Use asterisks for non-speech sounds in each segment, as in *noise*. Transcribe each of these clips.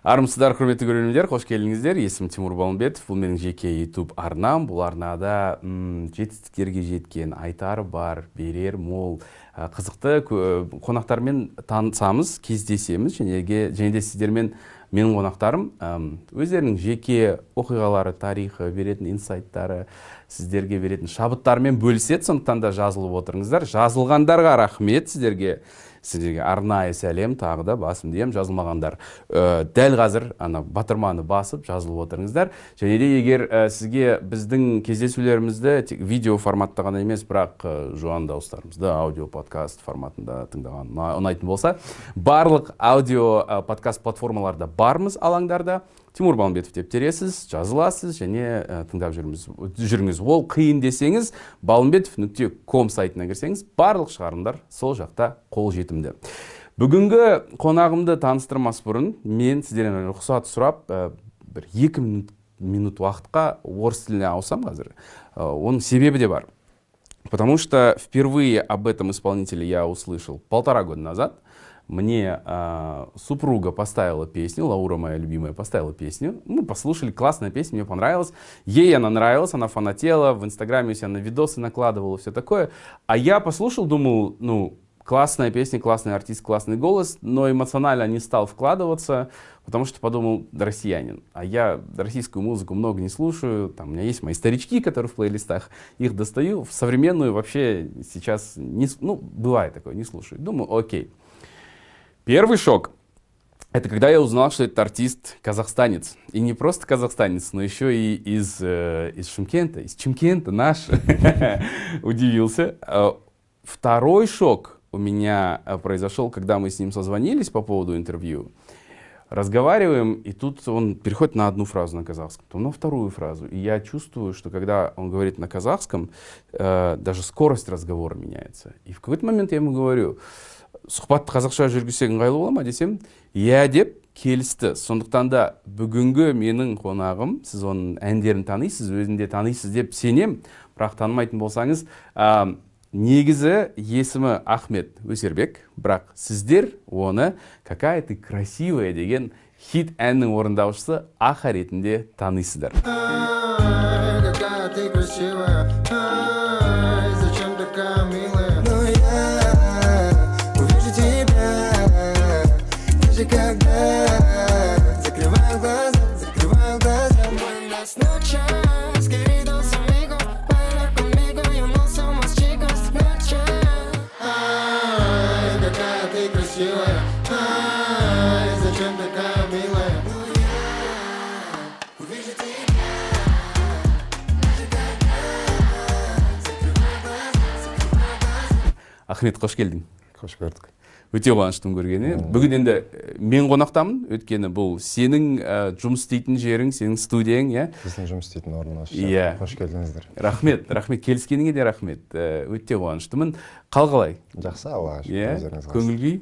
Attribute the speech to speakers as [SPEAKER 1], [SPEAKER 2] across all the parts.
[SPEAKER 1] армысыздар құрметті көрермендер қош келдіңіздер. Есімім тимур балымбетов бұл менің жеке ютуб арнам. Бұл арнада жетістіктерге жеткен айтары бар берер мол қызықты қонақтармен танысамыз кездесеміз және және де сіздермен менің қонақтарым өздерінің жеке оқиғалары тарихы беретін инсайттары сіздерге беретін шабыттарымен бөліседі. Сондықтан да жазылып отырыңыздар. Жазылғандарға рахмет сіздерге. Сіздерге арнайы сәлем тағы да басымды иемін жазылмағандар. Ә, дәл қазір ана батырманы басып жазылып отырыңыздар. Және де егер ә, сізге біздің кездесулерімізді тек видео форматта ғана емес бірақ ә, жуан дауыстарымызды аудио подкаст форматында тыңдаған ұна- ұнайтын болса барлық аудио подкаст платформаларда бармыз алаңдарда. Тимур балымбетов деп тересіз жазыласыз және ә, тыңдап жүріңіз, жүріңіз. Ол қиын десеңіз балымбетов нүкте ком сайтына кірсеңіз барлық шығарылымдар сол жақта қолжетімді. Бүгінгі қонағымды таныстырмас бұрын мен сіздерден рұқсат сұрап ә, бір екі минут, уақытқа орыс тіліне ауысам қазір. Ә, оның себебі де бар. Потому что впервые об этом исполнителе я услышал полтора года назад. Мне а, супруга поставила песню, Лаура моя любимая поставила песню. Мы послушали, классная песня, мне понравилась. Ей она нравилась, она фанатела, в Инстаграме у себя на видосы накладывала, все такое. А я послушал, думал, ну, классная песня, классный артист, классный голос, но эмоционально не стал вкладываться, потому что подумал, россиянин. А я российскую музыку много не слушаю, там у меня есть мои старички, которые в плейлистах, их достаю, в современную вообще сейчас, не, ну, бывает такое, не слушаю. Думаю, окей. Первый шок это когда я узнал, что этот артист казахстанец. И не просто казахстанец, но еще и из, э, из Шымкента, из Чимкента наш. *laughs* Удивился. Э, Второй шок у меня э, произошел, когда мы с ним созвонились по поводу интервью. Разговариваем, и тут он переходит на одну фразу на казахском, потом на вторую фразу. И я чувствую, что когда он говорит на казахском, э, даже скорость разговора меняется. И в какой-то момент я ему говорю, сұхбатты қазақша жүргізсек ыңғайлы бола ма десем иә деп келісті. Сондықтан да бүгінгі менің қонағым сіз оның әндерін танисыз өзін де танисыз деп сенем. Бірақ танымайтын болсаңыз а, негізі есімі ахмет өсербек. Бірақ сіздер оны какая ты красивая деген хит әннің орындаушысы аха ретінде танисыздар. Ахмет қош келдің.
[SPEAKER 2] Қош көрдік.
[SPEAKER 1] Өте қуаныштымын көргене бүгін енді э, мен қонақтамын. Өйткені бұл сенің ә, жұмыс істейтін жерің сенің студияң иә?
[SPEAKER 2] Біздің жұмыс істейтін осы.
[SPEAKER 1] Иә.
[SPEAKER 2] қош келдіңіздер.
[SPEAKER 1] Рахмет рахмет. Келіскеніңе де рахмет. Ә, өте қуаныштымын. Қал қалай.
[SPEAKER 2] Жақсы аллаға шүкір.
[SPEAKER 1] Иә.
[SPEAKER 2] Өздеріңіз
[SPEAKER 1] көңіл күй?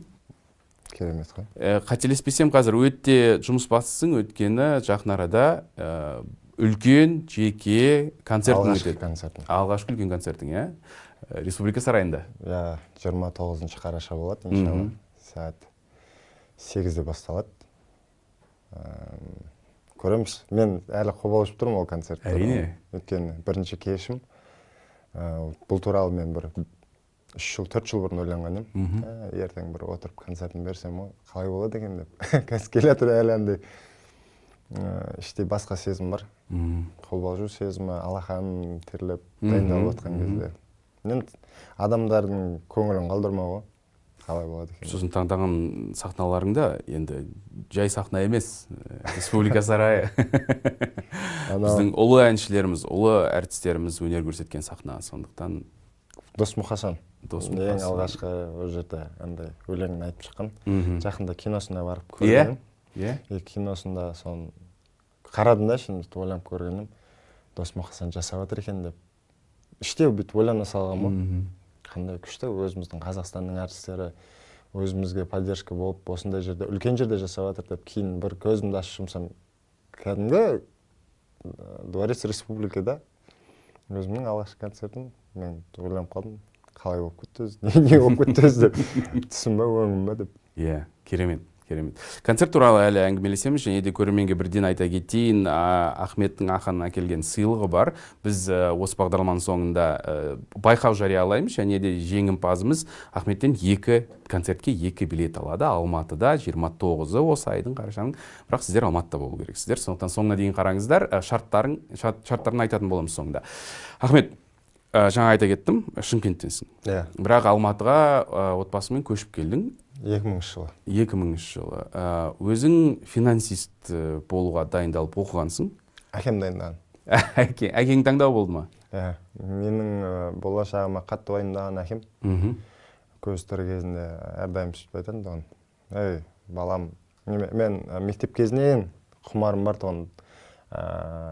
[SPEAKER 2] Керемет қой.
[SPEAKER 1] Ә, қателеспесем қазір өте жұмыс бастысың. Өйткені жақын арада ә, үлкен жеке концертің
[SPEAKER 2] алғашқы
[SPEAKER 1] өтеді. алғашқы үлкен концертің иә? Республика сарайында.
[SPEAKER 2] Иә жиырма тоғызыншы қараша болады иншалла. Сағат сегізде басталады. Көреміз. Мен әлі қобалжып тұрмын ол концертті
[SPEAKER 1] Әрине.
[SPEAKER 2] өйткені бірінші кешім. Ә, бұл туралы мен бір үш жыл төрт жыл бұрын ойланған едім. Ә, ертең бір отырып концертін берсем ғой қалай болады екен деп. Қазір келе жатыр әлі андай. Ә, іштей басқа сезім бар. Қобалжу сезімі алақан терлеп дайындалып жатқан кезде. Енді адамдардың көңілін қалдырмау ғой қалай болады екен?
[SPEAKER 1] сосын таңдаған сахналарың да енді жай сахна емес Ә, республика сарайы. *laughs* Біздің ұлы әншілеріміз ұлы әртістеріміз өнер көрсеткен сахна. Сондықтан
[SPEAKER 2] досмұқасан
[SPEAKER 1] Досмұқасан.
[SPEAKER 2] ең алғашқы ол жерде андай өлеңін айтып шыққан. Жақында киносына барып
[SPEAKER 1] иә
[SPEAKER 2] көргенмін
[SPEAKER 1] иә
[SPEAKER 2] и киносында соны қарадым да шын сөйтіп ойланып көргенім. Досмұқасан жасап жатыр екен деп. Іштей бүйтіп ойлана салғанмын ғой. Қандай күшті өзіміздің қазақстанның әртістері өзімізге поддержка болып осындай жерде үлкен жерде жасап жатыр деп кейін бір көзімді ашып жұмсам кәдімгі дворец республикада өзімнің алғашқы концертім мен ойланып қалдым қалай болып кетті өзі не не болып кетті өзі деп. *laughs* Түсім ба өңім ба деп.
[SPEAKER 1] Иә керемет. Керемет. Концерт туралы әлі әңгімелесеміз. Және де көрерменге бірден айта кетейін ахметтің аханның әкелген сыйлығы бар. Біз ә, осы бағдарламаның соңында ә, байқау жариялаймыз. Және де жеңімпазымыз ахметтен екі концертке екі билет алады. Алматыда 29-ы осы айдың қарашаның. Бірақ сіздер алматыда болу керексіздер. Сондықтан соңына дейін қараңыздар шарттарын шарт- шарттарын айтатын боламыз соңында. Ахмет ә, жаңа айта кеттім. Шымкенттенсің.
[SPEAKER 2] Иә.
[SPEAKER 1] Бірақ алматыға ә, отбасымен көшіп келдің.
[SPEAKER 2] Екі мыңыншы жылы.
[SPEAKER 1] 2000 жылы. Ә, өзің финансист ә, болуға дайындалып оқығансың?
[SPEAKER 2] Әкем дайындаған. *laughs*
[SPEAKER 1] Әке әкең таңдау болды ма?
[SPEAKER 2] Иә менің ә, болашағыма қатты уайымдаған әкем.
[SPEAKER 1] Мхм.
[SPEAKER 2] Көз тірі кезінде әрдайым сөйтіп айтатын тұғын ей балам мен ә, мектеп кезінен құмарым бар тұғын ә,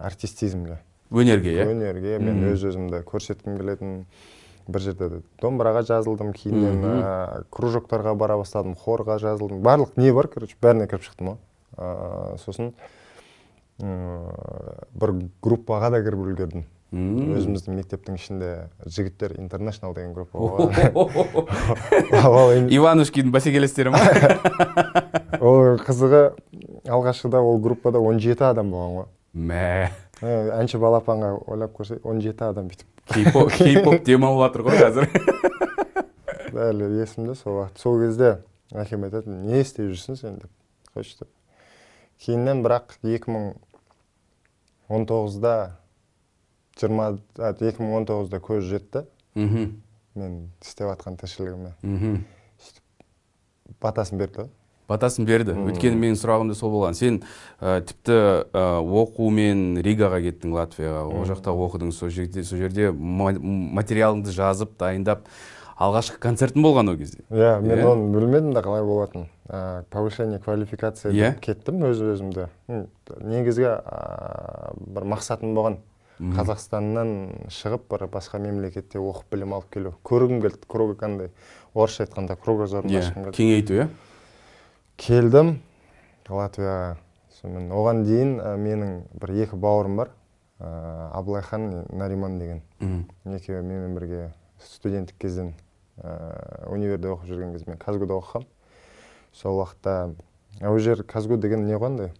[SPEAKER 2] артистизмге
[SPEAKER 1] өнерге иә?
[SPEAKER 2] Өнерге мен өз өзімді көрсеткім келетін бір жерде домбыраға жазылдым кейіннен ә, кружоктарға бара бастадым хорға жазылдым. Барлық не бар короче бәріне кіріп шықтым ғой Ә, сосын м, бір группаға да кіріп үлгердім. Өзіміздің мектептің ішінде жігіттер интернешнл деген группа *laughs* болған.
[SPEAKER 1] Иванушкидің бәсекелестері ма? *laughs*
[SPEAKER 2] Ол қызығы алғашқыда ол группада 17 адам болған ғой.
[SPEAKER 1] Мә.
[SPEAKER 2] Ә, әнші балапанға ойлап көрсе 17 адам бүйтіп.
[SPEAKER 1] Кей-поп жатыр ғой қазір
[SPEAKER 2] әлі есімде сол уақыт сол кезде әкем айтатын не істеп жүрсің сен деп қойшы деп кейіннен бірақ 2019-да 20 а, 2019-да көз жетті
[SPEAKER 1] мхм
[SPEAKER 2] мен істеп жатқан тіршілігіме
[SPEAKER 1] мхм
[SPEAKER 2] батасын берді ғой.
[SPEAKER 1] Батасын берді. Өйткені менің сұрағым да сол болған. Сен ә, тіпті ә, оқумен ригаға кеттің латвияға. Ол жақта оқыдың. Сол жерде сол жерде ма- материалыңды жазып дайындап алғашқы концертің болған ол кезде.
[SPEAKER 2] Иә мен
[SPEAKER 1] Иә?
[SPEAKER 2] оны білмедім да қалай болатынын. Ә, повышение квалификация
[SPEAKER 1] Иә?
[SPEAKER 2] деп кеттім өз өзімді. Негізгі ә, бір мақсатым болған.
[SPEAKER 1] Мгм.
[SPEAKER 2] қазақстаннан шығып бір басқа мемлекетте оқып білім алып келу. Көргім келді кругокандай орысша айтқанда кругозорымды
[SPEAKER 1] иә
[SPEAKER 2] ашқым келді.
[SPEAKER 1] кеңейту иә?
[SPEAKER 2] Келдім латвияға сонымен. Оған дейін ә, менің бір екі бауырым бар ә, абылайхан нариман деген.
[SPEAKER 1] Мхм.
[SPEAKER 2] екеуі менімен бірге студенттік кезден ә, универде оқып жүрген кезде мен казгуда оқығанмын сол уақытта а ол жер казгу деген не ғой андай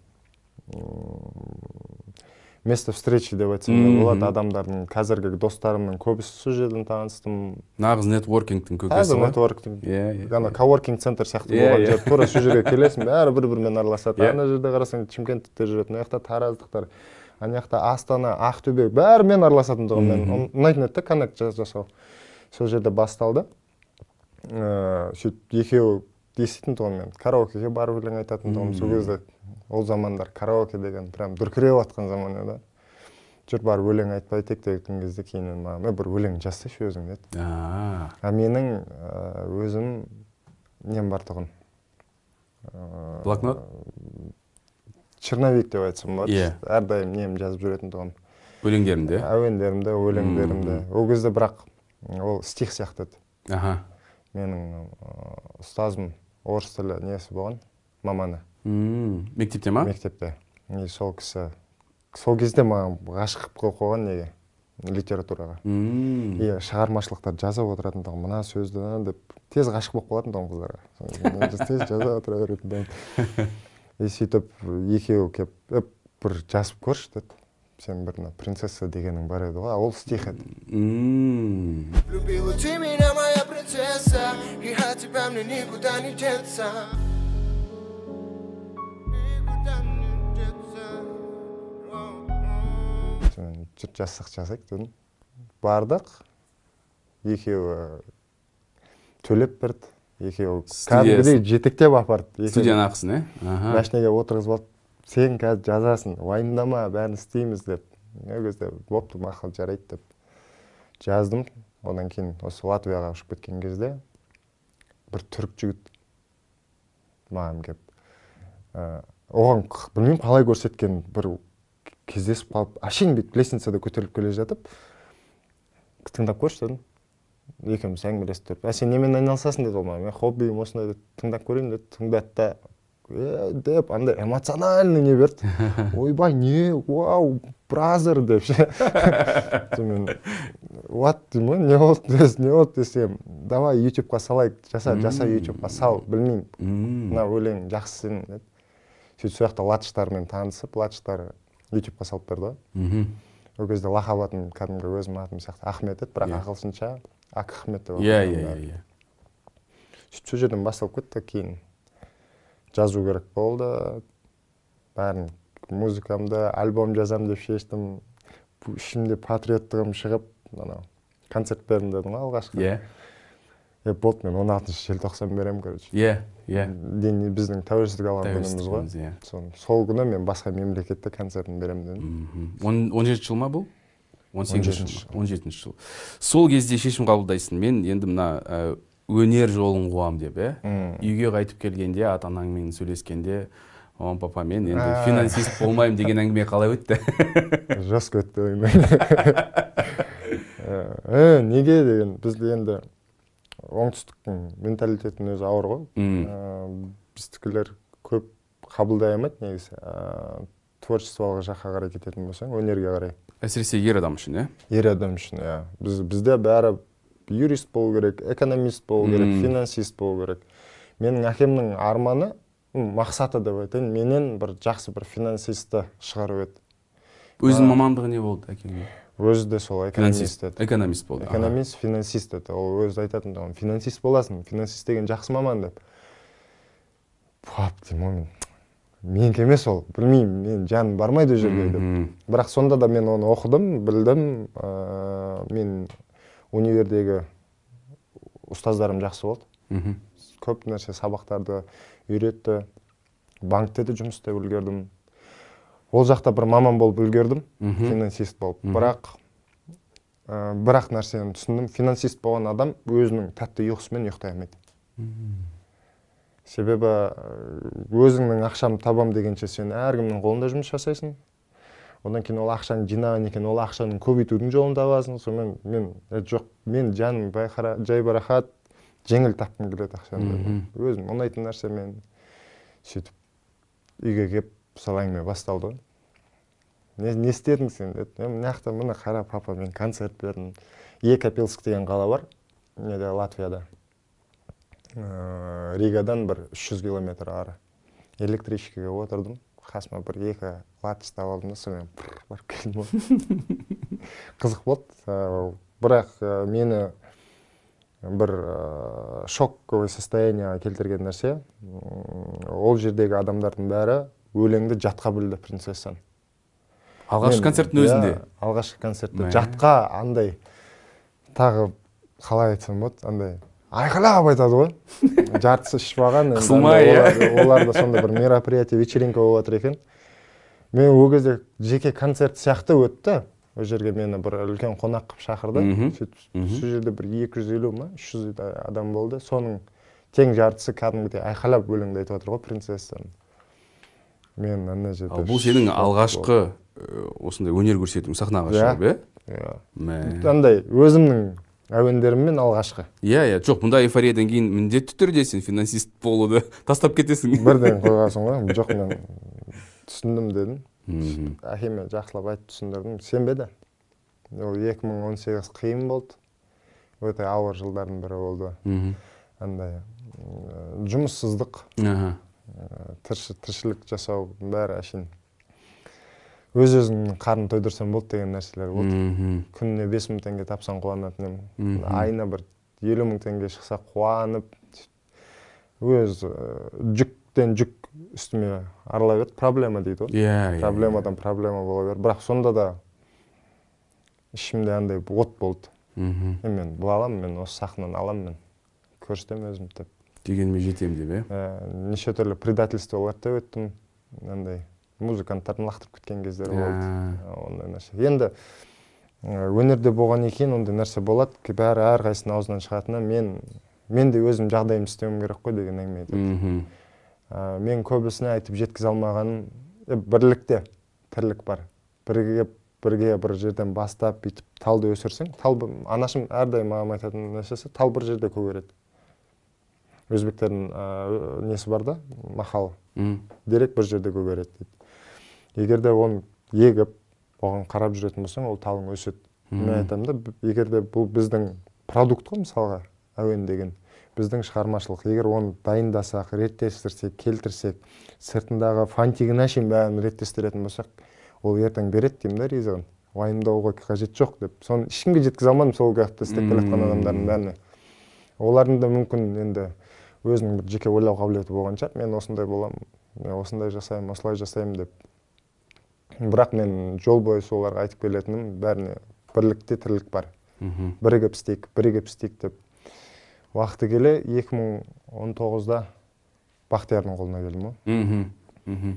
[SPEAKER 2] место встречи деп айтсам да болады. Адамдардың қазіргі достарымның көбісі сол жерден таныстым.
[SPEAKER 1] Нағыз нетворкингтің көкесі
[SPEAKER 2] қазір
[SPEAKER 1] ғой
[SPEAKER 2] нетворктинг
[SPEAKER 1] иә иә
[SPEAKER 2] ана коворкинг центр сияқты
[SPEAKER 1] Иә,
[SPEAKER 2] болған
[SPEAKER 1] иә.
[SPEAKER 2] жер тура сол жерге келесің бәрі бір бірімен араласады.
[SPEAKER 1] Иә.
[SPEAKER 2] ана жерде қарасаң шымкенттіктер жүреді мына жақта тараздықтар ана жақта астана ақтөбе бәрімен араласатын тұғын мен ұнайтын еді да коннект жас- жасау. Сол жерде басталды. Ыыы сөйтіп екеуі еститін тұғын мен караокеге барып өлең айтатын тұғынмын сол кезде ол замандар караоке деген прям дүркіреп жатқан заман еді. Жүр барып өлең айтып айтайық деген кезде кейіннен маған «Е, бір өлең жазсайшы өзің деді.
[SPEAKER 1] А.
[SPEAKER 2] Менің өзім нем бар тұғын? Ә,
[SPEAKER 1] блокнот?
[SPEAKER 2] Черновик деп айтсам болады.
[SPEAKER 1] Иә.
[SPEAKER 2] әрдайым нем жазып жүретін тұғын.
[SPEAKER 1] Өлеңдеріңді
[SPEAKER 2] әуендерімді өлеңдерімді ол кезде бірақ ол стих сияқты еді.
[SPEAKER 1] Аха.
[SPEAKER 2] Менің ә, ұстазым орыс тілі несі болған? Маманы.
[SPEAKER 1] Мектепте ма?
[SPEAKER 2] Мектепте. И сол кісі. Сол кезде маған ғашық қылып қойған неге литератураға. И шығармашылықтар жазып отыратын тұғын мына сөзді деп. Тез ғашық болып қалатын тұғын қыздарға. Тез жаза отыра беретін тұғын *laughs* и сөйтіп екеуі келіп «Е, бір жазып көрші деді. Сен бір мына принцесса дегенің бар еді ғой а ол стих еді.
[SPEAKER 3] Любила ты меня, моя принцесса И от тебя мне никуда не деться.
[SPEAKER 2] Сонымен жүр жазсақ жазайық дедім. Бардық. Екеуі төлеп берді. Екеуі кәдімгідей жетектеп апарды.
[SPEAKER 1] Студияның ақысын иә
[SPEAKER 2] машинаға отырғызып алып сен қазір жазасың уайымдама бәрін істейміз деп. Ол кезде бопты мақұл жарайды деп жаздым. Одан кейін осы латвияға ұшып кеткен кезде бір түрік жігіт маған келіп ә, оған білмеймін қалай көрсеткен бір кездесіп қалып әшейін бүйтіп лестницада көтеріліп келе жатып тыңдап көрші дедім. Екеуміз әңгімелесіп тұрып ә сен немен айналысасың? деді ол маған. Мен хоббиім осындай деді тыңдап көрейін деді тыңдады да деп андай эмоциональный не берді. *laughs* Ойбай не вау бразер деп ше. *laughs* Сонымен what деймін ғой не болды не болды десем давай ютубқа салайық жаса жаса ютубқа сал білмеймін. Мына өлең жақсы сенің деді сөйтіп сол жақта латыштармен танысып латыштар ютубқа салып берді. Ғой ол кезде лақап атым кәдімгі өзімнің атым сияқты ахмет еді бірақ
[SPEAKER 1] Иә.
[SPEAKER 2] ағылшынша ак ахмет деп
[SPEAKER 1] иә иә
[SPEAKER 2] бәрі.
[SPEAKER 1] иә
[SPEAKER 2] сөйтіп сол жерден басталып кетті кейін жазу керек болды. Бәрін музыкамды альбом жазамын деп шештім. Ішімде патриоттығым шығып анау концерт бердім дедім ғой алғашқы.
[SPEAKER 1] Иә.
[SPEAKER 2] Е болды мен он алтыншы желтоқсан беремін короче.
[SPEAKER 1] Иә. Иә.
[SPEAKER 2] Біздің тәуелсіздік алған күніміз ғой
[SPEAKER 1] иә.
[SPEAKER 2] Сол сол күні мен басқа мемлекетте концертін беремін дедім.
[SPEAKER 1] Он жетінші жыл ма бұл? он сегізінші
[SPEAKER 2] 17
[SPEAKER 1] жыл. Он жетінші жыл. Сол кезде шешім қабылдайсың. Мен енді мына ә, өнер жолын қуамын деп иә. Үйге қайтып келгенде ата анаңмен сөйлескенде мама папа мен енді
[SPEAKER 2] А.
[SPEAKER 1] финансист болмаймын деген әңгіме қалай өтті?
[SPEAKER 2] Жестко өтті э *laughs* неге деген бізде енді оңтүстіктің менталитетінің өзі ауыр ғой. Ә, біздікілер көп қабылдай алмайды негізі. Ә, творчестволық жаққа қарай кететін болсаң өнерге қарай.
[SPEAKER 1] Әсіресе ер адам үшін иә?
[SPEAKER 2] Ер адам үшін иә. Біз бізде бәрі юрист болу керек экономист болу керек финансист болу керек. Менің әкемнің арманы мақсаты деп айтайын менен бір жақсы бір финансистті шығару еді.
[SPEAKER 1] Өзінің мамандығы не болды әкеңнің
[SPEAKER 2] өзі де сол экономист еді.
[SPEAKER 1] экономист болды
[SPEAKER 2] экономист финансист еді. Ол өзі айтатын тұғын финансист боласың финансист деген жақсы маман деп. Пап деймін менікі емес ол білмеймін мен жаным бармайды ол жерге деп. Бірақ сонда да мен оны оқыдым білдім ә, мен универдегі ұстаздарым жақсы болды. Көп нәрсе сабақтарды үйретті банкте де жұмыс істеп үлгердім. Ол жақта бір маман болып үлгердім финансист болып. Бірақ ә, бірақ нәрсені түсіндім. Финансист болған адам өзінің тәтті ұйқысымен ұйықтай алмайды. Себебі өзіңнің ақшамды табам дегенше сен әркімнің қолында жұмыс жасайсың. Одан кейін ол ақшаны жинаған екен ол ақшаны көбейтудің жолын табасың. Сонымен мен «Е, жоқ мен жаным жайбарақат жеңіл тапқым келеді ақшаны өзім ұнайтын нәрсемен сөйтіп үйге келіп сол әңгіме басталды. Ғой не, не істедің сен? Деді. «Е, мына жақта міне қара папа мен концерт бердім екапилск деген қала бар неде латвияда. Ә, ригадан бір 300 километр ары. Электричкаға отырдым қасыма бір екі лат ұстап алдым да сонымен барып келдім ғой. *laughs* Қызық болды. Ә, бірақ ә, мені бір ә, шоковый состояниеға келтірген нәрсе ол жердегі адамдардың бәрі өлеңді жатқа білді принцессаны
[SPEAKER 1] алғашқы концерттің өзінде
[SPEAKER 2] иә, алғашқы концертте. Жатқа андай тағы қалай айтсам болады андай айқайлап айтады ғой. *laughs* Жартысы ішіп алған
[SPEAKER 1] Қысылмай, иә.
[SPEAKER 2] олар- оларда сондай бір мероприятие вечеринка болып жатыр екен. Мен ол кезде жеке концерт сияқты өтті. Ол жерге мені бір үлкен қонақ қылып шақырды. Сөйтіп сол жерде бір екі жүз елу ма үш жүз адам болды. Соның тең жартысы кәдімгідей айқайлап өлеңді айтып жатыр ғой принцессаны мен ана жерде
[SPEAKER 1] бұл сенің алғашқы ә, осындай өнер көрсетуің сахнаға
[SPEAKER 2] Иә.
[SPEAKER 1] шығып иә.
[SPEAKER 2] Иә. Андай өзімнің әуендеріммен алғашқы.
[SPEAKER 1] Иә иә. Жоқ мұндай эйфориядан кейін міндетті түрде сен финансист болуды *laughs* тастап кетесің.
[SPEAKER 2] Бірден *laughs* қойғансың ғой. Жоқ мен түсіндім дедім. Әкеме жақсылап айтып түсіндірдім. Сенбеді. Ол 2018 қиын болды. Өте ауыр жылдардың бірі болды. Андай жұмыссыздық. Тіршілік жасау бәрі әшейін. Өз өзіңнің қарнын тойдырсаң болды деген нәрселер болды. Күніне бес мың теңге тапсаң қуанатын едім айына бір елу мың теңге шықса қуанып өз жүктен жүк үстіме арыла берді. Проблема дейді ғой.
[SPEAKER 1] Иә иә
[SPEAKER 2] проблемадан проблема бола берді. Бірақ сонда да ішімде андай от болды.
[SPEAKER 1] Мгм.
[SPEAKER 2] е мен бұл аламын мен осы сахнаны аламын мен көрсетемін өзімді деп.
[SPEAKER 1] Дегеніме жетемін деп иә?
[SPEAKER 2] Ә, неше түрлі предательстволарда өттім. Андай музыканттардың лақтырып кеткен кездер болды.
[SPEAKER 1] Ә,
[SPEAKER 2] Ә, ондай нәрсе. Енді ә, өнерде болғаннан кейін ондай нәрсе болады. Бәрі әрқайсысының аузынан шығатыны мен мен де өзім жағдайымды істеуім керек қой деген әңгіме айтады ә, мен көбісіне айтып жеткізе алмағаным е, бірлікте тірлік бар. Бірге бірге бір жерден бастап бүйтіп талды өсірсең тал анашым әрдайым маған айтатын нәрсесі тал бір жерде көгереді. Өзбектердің ә, несі бар да? Мақал
[SPEAKER 1] М.
[SPEAKER 2] дерек бір жерде көгереді дейді. Егер де оны егіп оған қарап жүретін болсаң ол талың өседі. Мен айтамын да егер де бұл біздің продукт қой мысалға әуен деген біздің шығармашылық. Егер оны дайындасақ реттестірсек келтірсек сыртындағы фантигіне шейін бәрін реттестіретін болсақ ол ертең береді деймін да ризығын. Уайымдауға қажет жоқ деп. Соны ешкімге жеткізе алмадым сол уақытта істеп келе жатқан адамдардың бәріне. Олардың да мүмкін енді өзінің бір жеке ойлау қабілеті болған шығар. мен осындай боламын мен осындай жасаймын осылай жасаймын деп. бірақ мен жол бойы соларға айтып келетінім бәріне бірлікте тірлік бар.
[SPEAKER 1] Мхм.
[SPEAKER 2] Бірігіп істейік бірігіп істейік деп. Уақыты келе 2019-да бақтиярдың қолына келдім ғой.
[SPEAKER 1] Мхм мхм.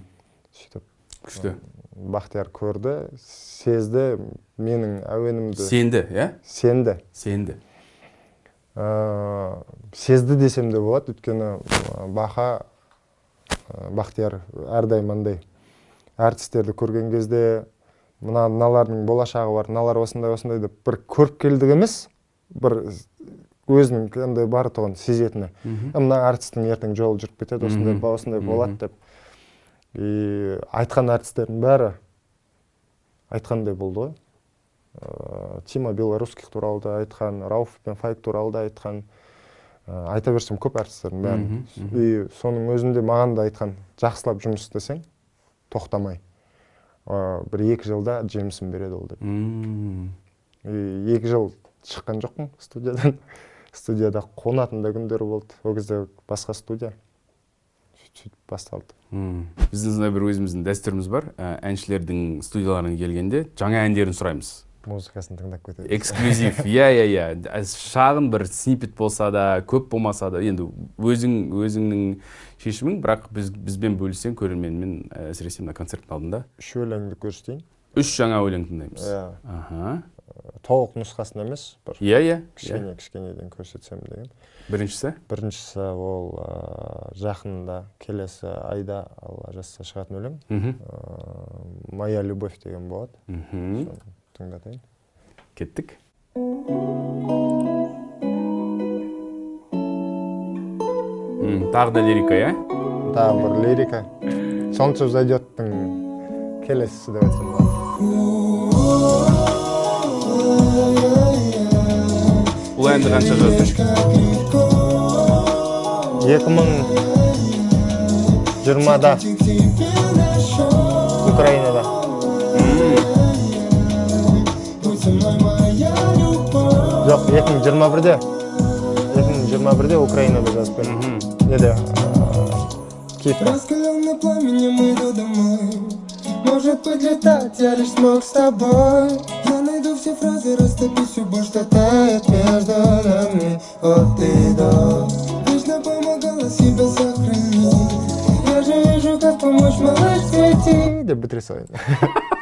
[SPEAKER 2] Сөйтіп.
[SPEAKER 1] Күшті.
[SPEAKER 2] Бақтияр көрді сезді менің әуенімді.
[SPEAKER 1] Сенді иә?
[SPEAKER 2] Сенді.
[SPEAKER 1] Сенді.
[SPEAKER 2] Ә, сезді десем де болады өйткені баха ә, бақтияр әрдайым андай. Әртістерді көрген кезде мына мыналардың болашағы бар мыналар осындай осындай деп бір көріпкелдік емес бір өзінің андай бар тұғын сезетіні.
[SPEAKER 1] Мхм.
[SPEAKER 2] «Ә, мына әртістің ертең жолы жүріп кетеді осындай осындай болады деп. И айтқан әртістердің бәрі айтқандай болды ғой. Ә, тима белорусских туралы да айтқан рауф пен файк туралы да айтқан. Ә, айта берсем көп әртістердің бәрін. И соның өзінде маған да айтқан жақсылап жұмыс істесең тоқтамай. Ә, бір екі жылда жемісін береді ол деп. И екі жыл шыққан жоқпын студиядан. *laughs* Студияда қонатын да күндер болды. Ол кезде басқа студия. Сөйтіп басталды.
[SPEAKER 1] Мм. біздің сондай бір өзіміздің дәстүріміз бар. Ә, әншілердің студияларына келгенде жаңа әндерін сұраймыз.
[SPEAKER 2] Музыкасын тыңдап кетеді.
[SPEAKER 1] Эксклюзив. *laughs* Иә иә иә. Шағын бір снипет болса да көп болмаса да енді өзің өзіңнің шешімің бірақ біз бізбен бөліссең көрерменмен ә, әсіресе мына концерттің алдында
[SPEAKER 2] үш өлеңді көрсетейін.
[SPEAKER 1] Үш жаңа өлең тыңдаймыз.
[SPEAKER 2] Иә.
[SPEAKER 1] Аха.
[SPEAKER 2] Толық нұсқасын емес бір
[SPEAKER 1] иә иә иә.
[SPEAKER 2] кішкене кішкенеден көрсетсем деген.
[SPEAKER 1] Біріншісі?
[SPEAKER 2] Біріншісі ол ә, жақында келесі айда алла жазса шығатын өлең.
[SPEAKER 1] Мхм.
[SPEAKER 2] Ә, моя любовь деген болады.
[SPEAKER 1] Мхм.
[SPEAKER 2] Тыңдатайын
[SPEAKER 1] кеттік тағы да лирика иә
[SPEAKER 2] тағы бір лирика солнце взойдеттің келесісі деп айтсам болады
[SPEAKER 1] бұл әнді қанша жаздың
[SPEAKER 2] екі мың жиырмада украинада жоқ екі мың жиырма бірде екі мың жиырма бірде украинада жазып бердім
[SPEAKER 1] мхм
[SPEAKER 2] неде ә, киевта
[SPEAKER 3] Раскаленный пламенем иду домой Может подлетать, я лишь смог с тобой Я найду все фразы, растопи всю боль, что тает между нами От и до Вечно помогала себя сохранить Я же вижу, как помочь малыш цвети
[SPEAKER 2] деп бітіре салайын *laughs*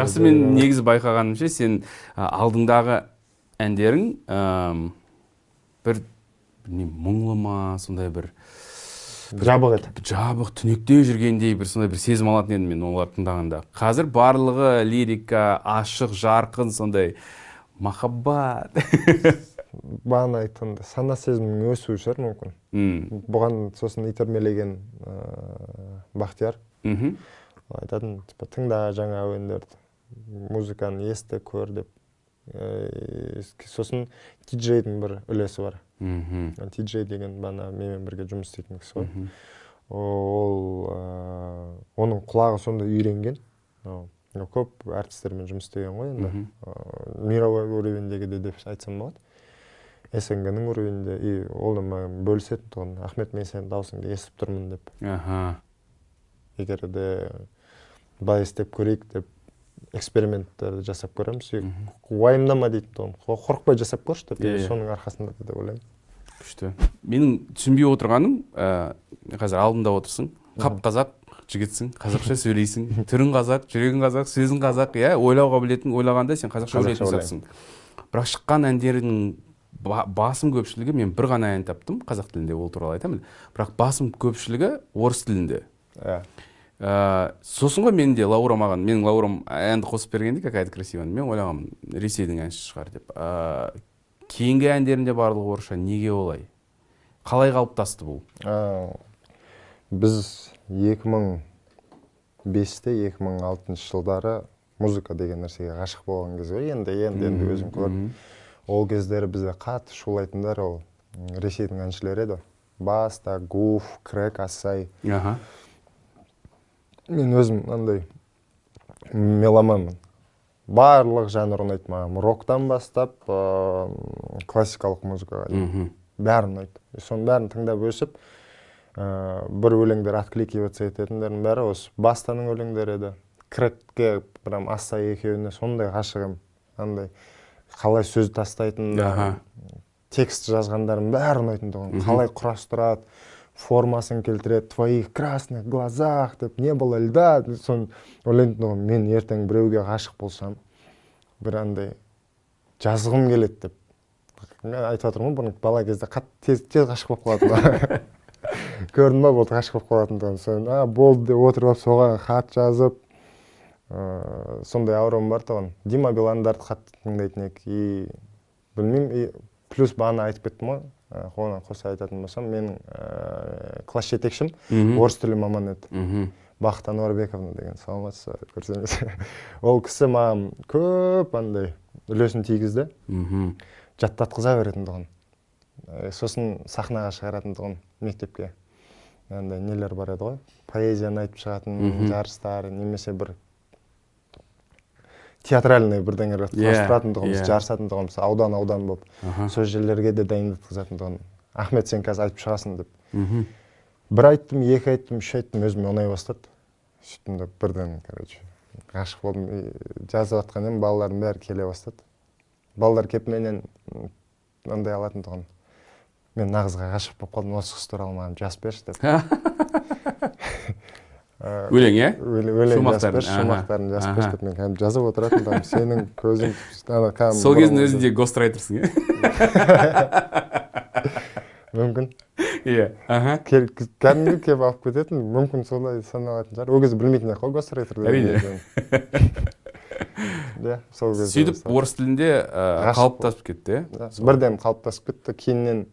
[SPEAKER 1] жақсы мен негізі байқағанымша сен алдыңдағы әндерің бір білмеймін мұңлы ма сондай бір
[SPEAKER 2] жабық еді.
[SPEAKER 1] жабық түнекте жүргендей бір сондай бір сезім алатын едім мен оларды тыңдағанда. Қазір барлығы лирика ашық жарқын сондай махаббат. *laughs*
[SPEAKER 2] Бағана айтқандай сана сезімнің өсуі шығар мүмкін. Бұған сосын итермелеген ә, бақтияр
[SPEAKER 1] мхм.
[SPEAKER 2] Айтатын типа тыңда жаңа әуендерді музыканы есті көр деп. Ә, сосын диджейдің бір үлесі бар.
[SPEAKER 1] Мхм.
[SPEAKER 2] Диджей деген бана менімен бірге жұмыс істейтін кісі ғой. Ол ә, оның құлағы сондай үйренген. Көп әртістермен жұмыс істеген ғой енді. Ә, мировой уровеньдегі де деп айтсам болады. снг-ның уровеньде и ол да маған бөлісетін тұғын. Ахмет мен сенің дауысыңды естіп тұрмын деп.
[SPEAKER 1] Аха.
[SPEAKER 2] Егер де былай істеп көрейік деп. Эксперименттерді жасап көреміз. И уайымдама дейді Қо- қорықпай жасап көрші деп.
[SPEAKER 1] Иә,
[SPEAKER 2] и
[SPEAKER 1] иә.
[SPEAKER 2] соның арқасында деп ойлаймын.
[SPEAKER 1] күшті. Менің түсінбей отырғаным ә, қазір алдымда отырсың қап қазақ жігітсің қазақша сөйлейсің түрің қазақ жүрегің қазақ сөзің қазақ иә ойлау қабілетің ойлағанда сен қазақша ойлайтын сияқтысың. Бірақ шыққан әндердің ба- басым көпшілігі мен бір ғана ән таптым қазақ тілінде ол туралы айтамын. Бірақ басым көпшілігі орыс тілінде.
[SPEAKER 2] Иә
[SPEAKER 1] ә, сосын ғой мен де лаура маған менің лаурам әнді қосып бергенде какая то красивая мен ойлағанмын ресейдің әншісі шығар деп. Ә, кейінгі әндерінде барлығы орысша неге олай? Қалай қалыптасты бұл?
[SPEAKER 2] Ау, біз 2005-те 2006 жылдары музыка деген нәрсеге ғашық болған кез ғой. Енді енді енді өзім көрдім ол кездері бізде қатты шулайтындар ол ресейдің әншілері еді. Баста гуф крэк ассай.
[SPEAKER 1] Аха.
[SPEAKER 2] Мен өзім андай меломанмын. Барлық жанр ұнайды маған. Роктан бастап ыыы классикалық музыкаға дейін бәрі ұнайды. Соның бәрін тыңдап өсіп ыыы бір өлеңдер откликиваться ететіндердің бәрі осы бастаның өлеңдері еді. Крэкке прям ассай екеуіне сондай ғашық едім андай қалай сөз тастайтын текст жазғандардың бәрі ұнайтын қалай құрастырады. Формасын келтіреді твоих красных глазах деп не было льда соны ойлайтын мен ертең біреуге ғашық болсам бір андай жазғым келеді деп. Мен айтып жатырмын ғой бұрын бала кезде қатты тез тез ғашық болып қалатын *laughs* көрдің ба болды ғашық болып қалатындығын. Соны а болды деп отырып алып соған хат жазып ыыы сондай ауруым бар тұғын дима биландарды қатты тыңдайтын едік. И білмеймін и плюс бағана айтып кеттім ғой. Оны қоса айтатын болсам менің ыыы класс жетекшім. Орыс тілі маманы еді. Бақыт ануарбековна деген саламатсыз ба көрсеңіз *laughs* ол кісі маған көп андай үлесін тигізді.
[SPEAKER 1] Мхм.
[SPEAKER 2] Жаттатқыза беретін тұғын. Сосын сахнаға шығаратын тұғын мектепке. Андай нелер бар еді ғой. Поэзияны айтып шығатын жарыстар немесе бір театральный бірдеңелер
[SPEAKER 1] Иә,
[SPEAKER 2] құрастыратын тұғынбыз
[SPEAKER 1] иә.
[SPEAKER 2] жарысатын тұғынбыз аудан аудан болып.
[SPEAKER 1] Аха.
[SPEAKER 2] Сол жерлерге де дайындатқызатын тұғын. Ахмет сен қазір айтып шығасың деп.
[SPEAKER 1] Мхм.
[SPEAKER 2] Бір айттым екі айттым үш айттым өзіме ұнай бастады. Сөйттім да бірден короче ғашық болдым. Жазып жатқан едім балалардың бәрі келе бастады. Балалар келіп менен андай алатын тұғын. Мен нағызға ғашық болып қалдым осы қыз туралы маған жазып берші деп. *laughs*
[SPEAKER 1] өлең иә Шумақтарын,
[SPEAKER 2] шумақтарын жазып берші деп мен кәдімгі жазып отыратын тұғым сенің көзің ана кәдімгі
[SPEAKER 1] сол кездің өзінде гострайтерсың иә
[SPEAKER 2] мүмкін
[SPEAKER 1] иә аха
[SPEAKER 2] кәдімгі келіп алып кететін мүмкін солай саналатын шығар. Ол кезде білмейтін ақ қой гострайтер
[SPEAKER 1] Әрине.
[SPEAKER 2] иә *laughs* сол кезде
[SPEAKER 1] сөйтіп орыс тілінде
[SPEAKER 2] Ғашық
[SPEAKER 1] қалыптасып кетті иә?
[SPEAKER 2] Бірден қалыптасып кетті кейіннен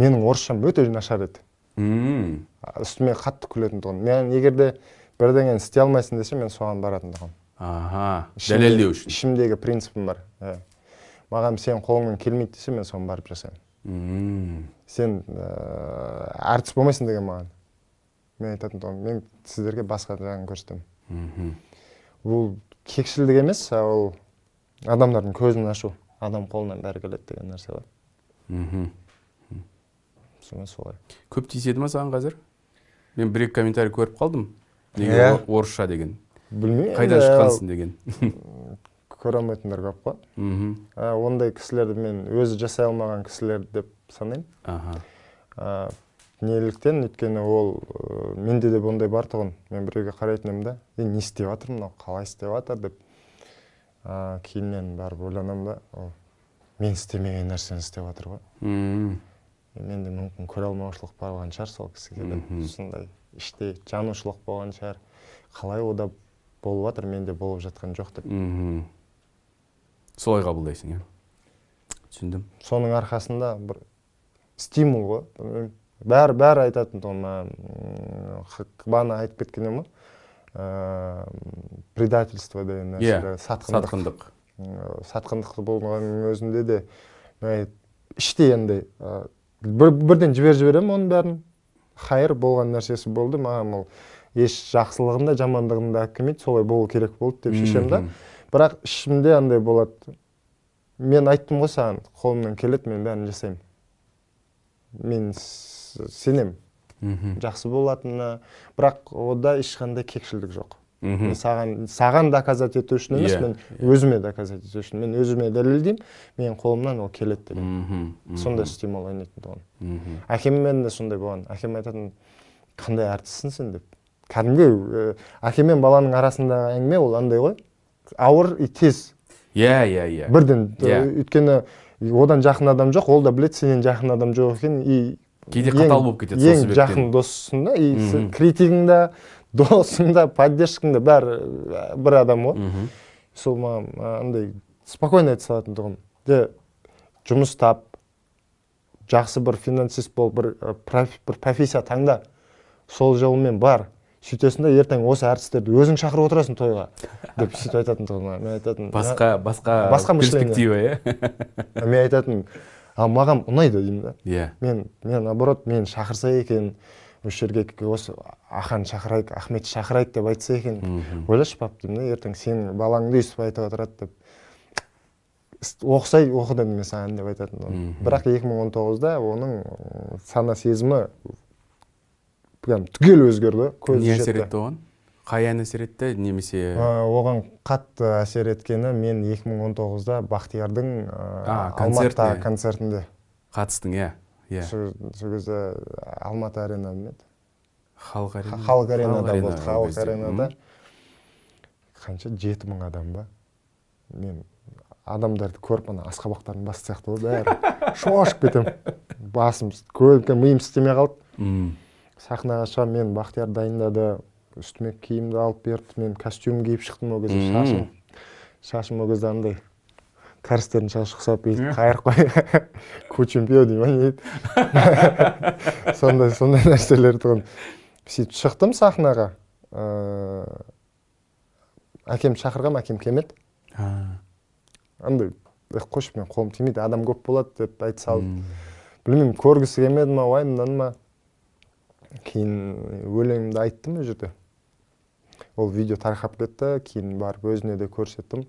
[SPEAKER 2] менің орысшам өте нашар еді.
[SPEAKER 1] Мм.
[SPEAKER 2] Үстіме қатты күлетін тұғын мен егер де бірдеңені істей алмайсың десе мен соған баратын тұғын
[SPEAKER 1] аха дәлелдеу үшін
[SPEAKER 2] ішімдегі принципім бар иә маған сен қолыңнан келмейді десе мен соны барып жасаймын
[SPEAKER 1] Мм.
[SPEAKER 2] сен ыыы әртіс болмайсың деген маған мен айтатын тұғын мен сіздерге басқа жағын көрсетемін
[SPEAKER 1] мхм
[SPEAKER 2] бұл кекшілдік емес а ол адамдардың көзін ашу адам қолынан бәрі келеді деген нәрсе бар
[SPEAKER 1] мхм
[SPEAKER 2] сонымен солай
[SPEAKER 1] көп тиіседі ма саған қазір? Мен бір екі комментарий көріп қалдым. Неге
[SPEAKER 2] Иә.
[SPEAKER 1] о- орысша деген?
[SPEAKER 2] Білмеймін
[SPEAKER 1] қайдан
[SPEAKER 2] енді
[SPEAKER 1] шыққансың деген? *laughs*
[SPEAKER 2] Көре алмайтындар көп қой.
[SPEAKER 1] Мхм
[SPEAKER 2] ондай кісілерді мен өзі жасай алмаған кісілер деп санаймын.
[SPEAKER 1] Аха.
[SPEAKER 2] А, неліктен? Өйткені ол ә, менде де ондай бар тұғын. Мен біреуге қарайтын едім да е не істеп жатыр мынау қалай істеп жатыр деп. А, кейіннен барып ойланамын да ол мен істемеген нәрсені істеп жатыр ғой.
[SPEAKER 1] Мм.
[SPEAKER 2] Менде мүмкін көре алмаушылық болған шығар сол кісіге
[SPEAKER 1] Мгм.
[SPEAKER 2] сондай іште жанушылық болған шығар. Қалай ода болып жатыр менде болып жатқан жоқ деп.
[SPEAKER 1] Мхм. Солай қабылдайсың иә? Түсіндім.
[SPEAKER 2] Соның арқасында бір стимул ғой. Білмеймін. бәрі бәрі айтатын х- бағана айтып кеткен едім ғой. Предательство деген
[SPEAKER 1] иә
[SPEAKER 2] нәрсе сатқындық.
[SPEAKER 1] сатқындық.
[SPEAKER 2] М, сатқындық болғанның өзінде де іштей андай бір, бірден жіберіп жіберемін оның бәрін. Хайыр болған нәрсесі болды маған ол еш жақсылығын да жамандығын да алып келмейді солай болу керек болды деп шешемін да. Бірақ ішімде андай болады. Мен айттым ғой саған қолымнан келеді мен бәрін жасаймын. Мен с- сенемін.
[SPEAKER 1] Мхм.
[SPEAKER 2] Жақсы болатынына. Бірақ ода ешқандай кекшілдік жоқ.
[SPEAKER 1] Мхм.
[SPEAKER 2] Саған саған доказать ету үшін емес
[SPEAKER 1] Иә,
[SPEAKER 2] мен өзіме доказать ету үшін мен өзіме дәлелдеймін менің қолымнан ол келеді деген
[SPEAKER 1] мхм
[SPEAKER 2] сондай стимул ойнайтын тұғын.
[SPEAKER 1] Мхм.
[SPEAKER 2] Әкеммен де сондай болған. Әкем айтатын қандай әртіссің сен? деп. Кәдімгі ә, әке мен баланың арасындағы әңгіме ол андай ғой. Ауыр и тез.
[SPEAKER 1] Иә иә иә.
[SPEAKER 2] Бірден
[SPEAKER 1] Иә.
[SPEAKER 2] өйткені одан жақын адам жоқ ол да біледі сенен жақын адам жоқ екенін и
[SPEAKER 1] кейде қатал болып кетеді сол
[SPEAKER 2] ең жақын доссың да и критигің да досың да поддержкаң да бәрі бір адам ғой. Сол маған андай спокойно айта салатын тұғын. Де жұмыс тап жақсы бір финансист болып бір, проф- бір профессия таңда. Сол жолмен бар. Сөйтесің да ертең осы әртістерді өзің шақырып отырасың тойға деп сөйтіп айтатын тұғын мен айтатын
[SPEAKER 1] басқа басқа
[SPEAKER 2] Басқа
[SPEAKER 1] перспектива иә?
[SPEAKER 2] «Ә, мен айтатын а маған ұнайды деймін да
[SPEAKER 1] иә.
[SPEAKER 2] Мен мен наоборот мен шақырса екен осы жерге осы аханы шақырайық ахметті шақырайық деп айтса екен. Ойлашы пап деймін да ертең сенің балаңды өйстіп айтып отырады деп. «Іс- оқысай оқы дедім мен саған деп айтатын бірақ 2019-да оның сана сезімі прям түгел өзгерді көзі
[SPEAKER 1] не әсер етті оған? Қай ән әсер етті немесе?
[SPEAKER 2] Ә, оған қатты әсер еткені мен 2019-да бақтиярдың ы,
[SPEAKER 1] А,
[SPEAKER 2] алматыдағы
[SPEAKER 1] концертіне.
[SPEAKER 2] концертінде.
[SPEAKER 1] Қатыстың иә. Иә
[SPEAKER 2] сол кезде алматы арена ма еді?
[SPEAKER 1] Халық арена
[SPEAKER 2] халық аренада
[SPEAKER 1] арена
[SPEAKER 2] болды
[SPEAKER 1] ол
[SPEAKER 2] халық аренада. Қанша? Жеті мың адам ба? Мен адамдарды көріп ана асқабақтардың басы сияқты ғой бәрі. Шошып кетемін. Басым көлікке миым істемей қалды. Сахнаға шығамын мен бақтияр дайындады. Үстіме киімді алып берді. Мен костюм киіп шықтым ол кезде. Шашым шашым ол кезде андай кәрістердің шашы ұқсап бүйтіп қайырып қой. Кучемпио дей ма не дейді сондай сондай нәрселер тұғын. Сөйтіп шықтым сахнаға. Ыыы әкем шақырғам әкем келмеді.
[SPEAKER 1] А,
[SPEAKER 2] андай «Эх, қойшы мен қолым тимейді адам көп болады деп айта салды білмеймін көргісі келмеді ма уайымдады ма. Кейін өлеңімді айттым ол жерде. Ол видео тарқап кетті кейін барып өзіне де көрсеттім.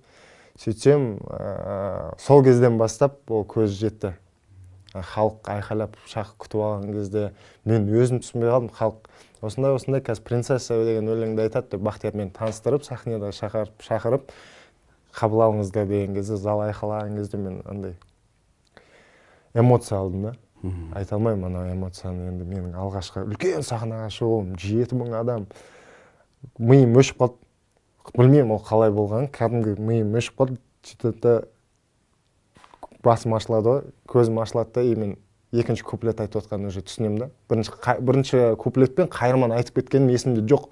[SPEAKER 2] Сөйтсем ә, сол кезден бастап ол көз жетті. Ә, халық айқайлап шақырып күтіп алған кезде мен өзім түсінбей қалдым. Халық осындай осындай қазір принцесса деген өлеңді айтады деп бақтияр мені таныстырып сахнада шақырып шақырып қабыл алыңыздар деген кезде зал айқайлаған кезде мен андай эмоция алдым да. Айта алмаймын анау эмоцияны енді менің алғашқы үлкен сахнаға шығуым жеті мың адам миым өшіп қалды. Білмеймін ол қалай болғанын. Кәдімгі миым өшіп қалды. Сөйтеді да басым ашылады ғой көзім ашылады да и мен екінші куплет айтып отқанын уже түсінемін да. Бірінші қа- бірінші куплетпен қайырманы айтып кеткенім есімде жоқ.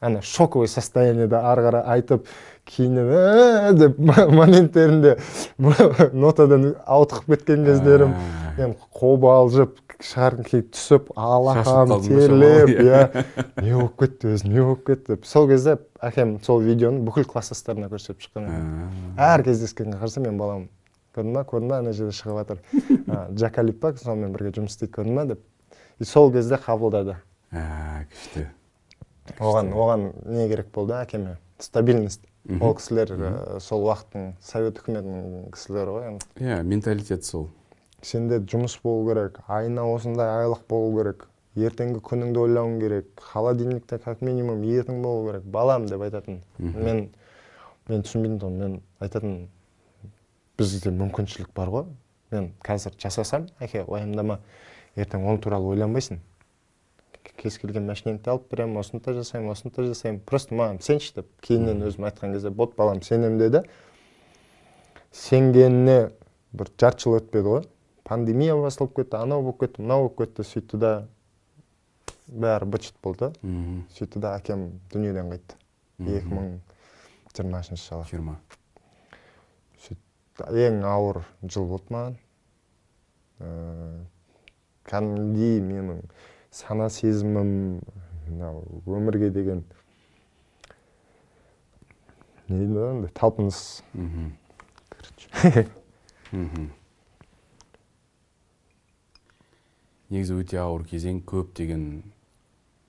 [SPEAKER 2] Ана шоковый состояниеда ары қарай айтып кейіннен «Ә-ә-ә» деп мо- *laughs* моменттерінде *laughs* нотадан ауытқып кеткен кездерім. Мен қобалжып шығарғым келіп түсіп алақаным терлеп *laughs* иә. Не болып кетті өзі не болып кетті? Деп сол кезде әкем сол видеоны бүкіл класстастарына көрсетіп шыққан әр кездескенге қарасам мен балам көрдің ба көрдің ба ана жерде шығып жатыр? Джакалип па сонымен бірге жұмыс істейді көрдің ба? деп. И сол кезде қабылдады.
[SPEAKER 1] Күшті.
[SPEAKER 2] Оған оған не керек болды әкеме? Стабильность. Ол кісілер ә, сол уақыттың совет үкіметінің кісілері ғой енді.
[SPEAKER 1] Иә менталитет сол.
[SPEAKER 2] Сенде жұмыс болу керек айына осындай айлық болу керек ертеңгі күніңді ойлауың керек холодильникте как минимум етің болу керек балам деп айтатын. Мен мен түсінбейтін тұғынмын мен айтатын бізде мүмкіншілік бар ғой. Мен қазір жасасам әке уайымдама ертең ол туралы ойланбайсың. Кез келген машинеңді алып беремін осыны да жасаймын осыны да жасаймын просто маған сенші деп кейіннен өзім айтқан кезде болды балам сенемін деді сенгеніне бір жарты жыл өтпеді ғой. Пандемия басталып кетті анау болып кетті мынау болып кетті. Сөйтті да бәрі быт шыт болды сөйтті да әкем дүниеден қайтты. Екі мың жиырмасыншы жылы.
[SPEAKER 1] Жиырма.
[SPEAKER 2] Сөйтіп ең ауыр жыл болды маған. Кәдімгідей менің сана сезімім мынау өмірге деген не дейді андай талпыныс
[SPEAKER 1] Мгм. *laughs* Мгм. негізі өте ауыр кезең көптеген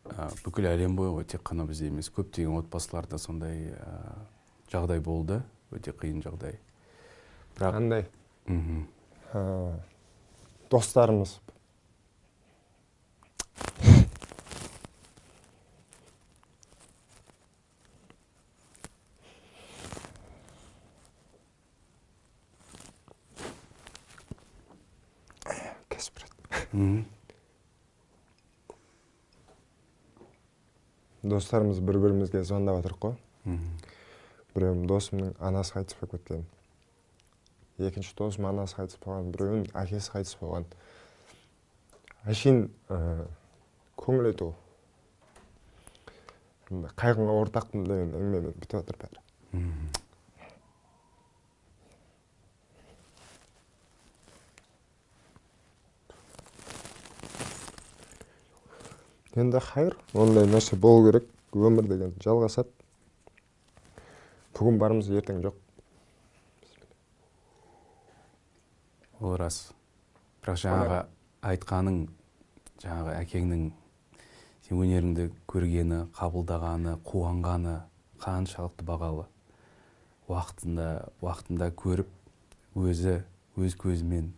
[SPEAKER 1] ә, бүкіл әлем бойы ғой тек қана бізде емес көптеген отбасыларда сондай ә, жағдай болды өте қиын жағдай бірақ
[SPEAKER 2] қандай
[SPEAKER 1] мгм.
[SPEAKER 2] ә, достарымыз достарымыз бір бірімізге звондап жатырық қой. Біреуім досымның анасы қайтыс болып кеткен. Екінші досым анасы қайтыс болған біреуінің әкесі қайтыс болған. Әшейін ә, көңіл айту. Қайғыңа ортақпын деген әңгімемен бітіп жатыр бәрі. Енді хайыр ондай нәрсе болу керек. Өмір деген жалғасады. Бүгін бармыз ертең жоқ.
[SPEAKER 1] Ол рас. Бірақ жаңағы айтқаның жаңағы әкеңнің сен өнеріңді көргені қабылдағаны қуанғаны қаншалықты бағалы. Уақытында уақытында көріп өзі өз көзімен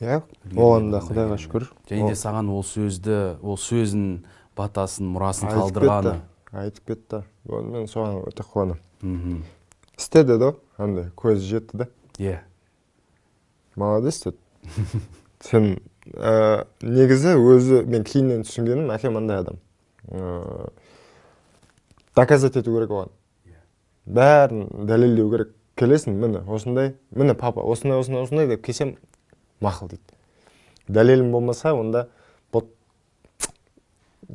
[SPEAKER 2] иә? Оған да құдайға шүкір.
[SPEAKER 1] Және де саған ол сөзді ол сөзін батасын мұрасын қалдырғаны.
[SPEAKER 2] айтып кетті. Ол мен соған өте қуанамын
[SPEAKER 1] мхм.
[SPEAKER 2] Істеді да андай көзі жетті да
[SPEAKER 1] иә.
[SPEAKER 2] Молодец деді. *laughs* Сен ә, негізі өзі мен кейіннен түсінгенім әкем андай адам. Ә, доказать ету керек оған. Бәрін дәлелдеу керек. Келесің міне осындай міне папа осындай осындай осындай деп келсем мақұл дейді. Дәлелің болмаса онда вот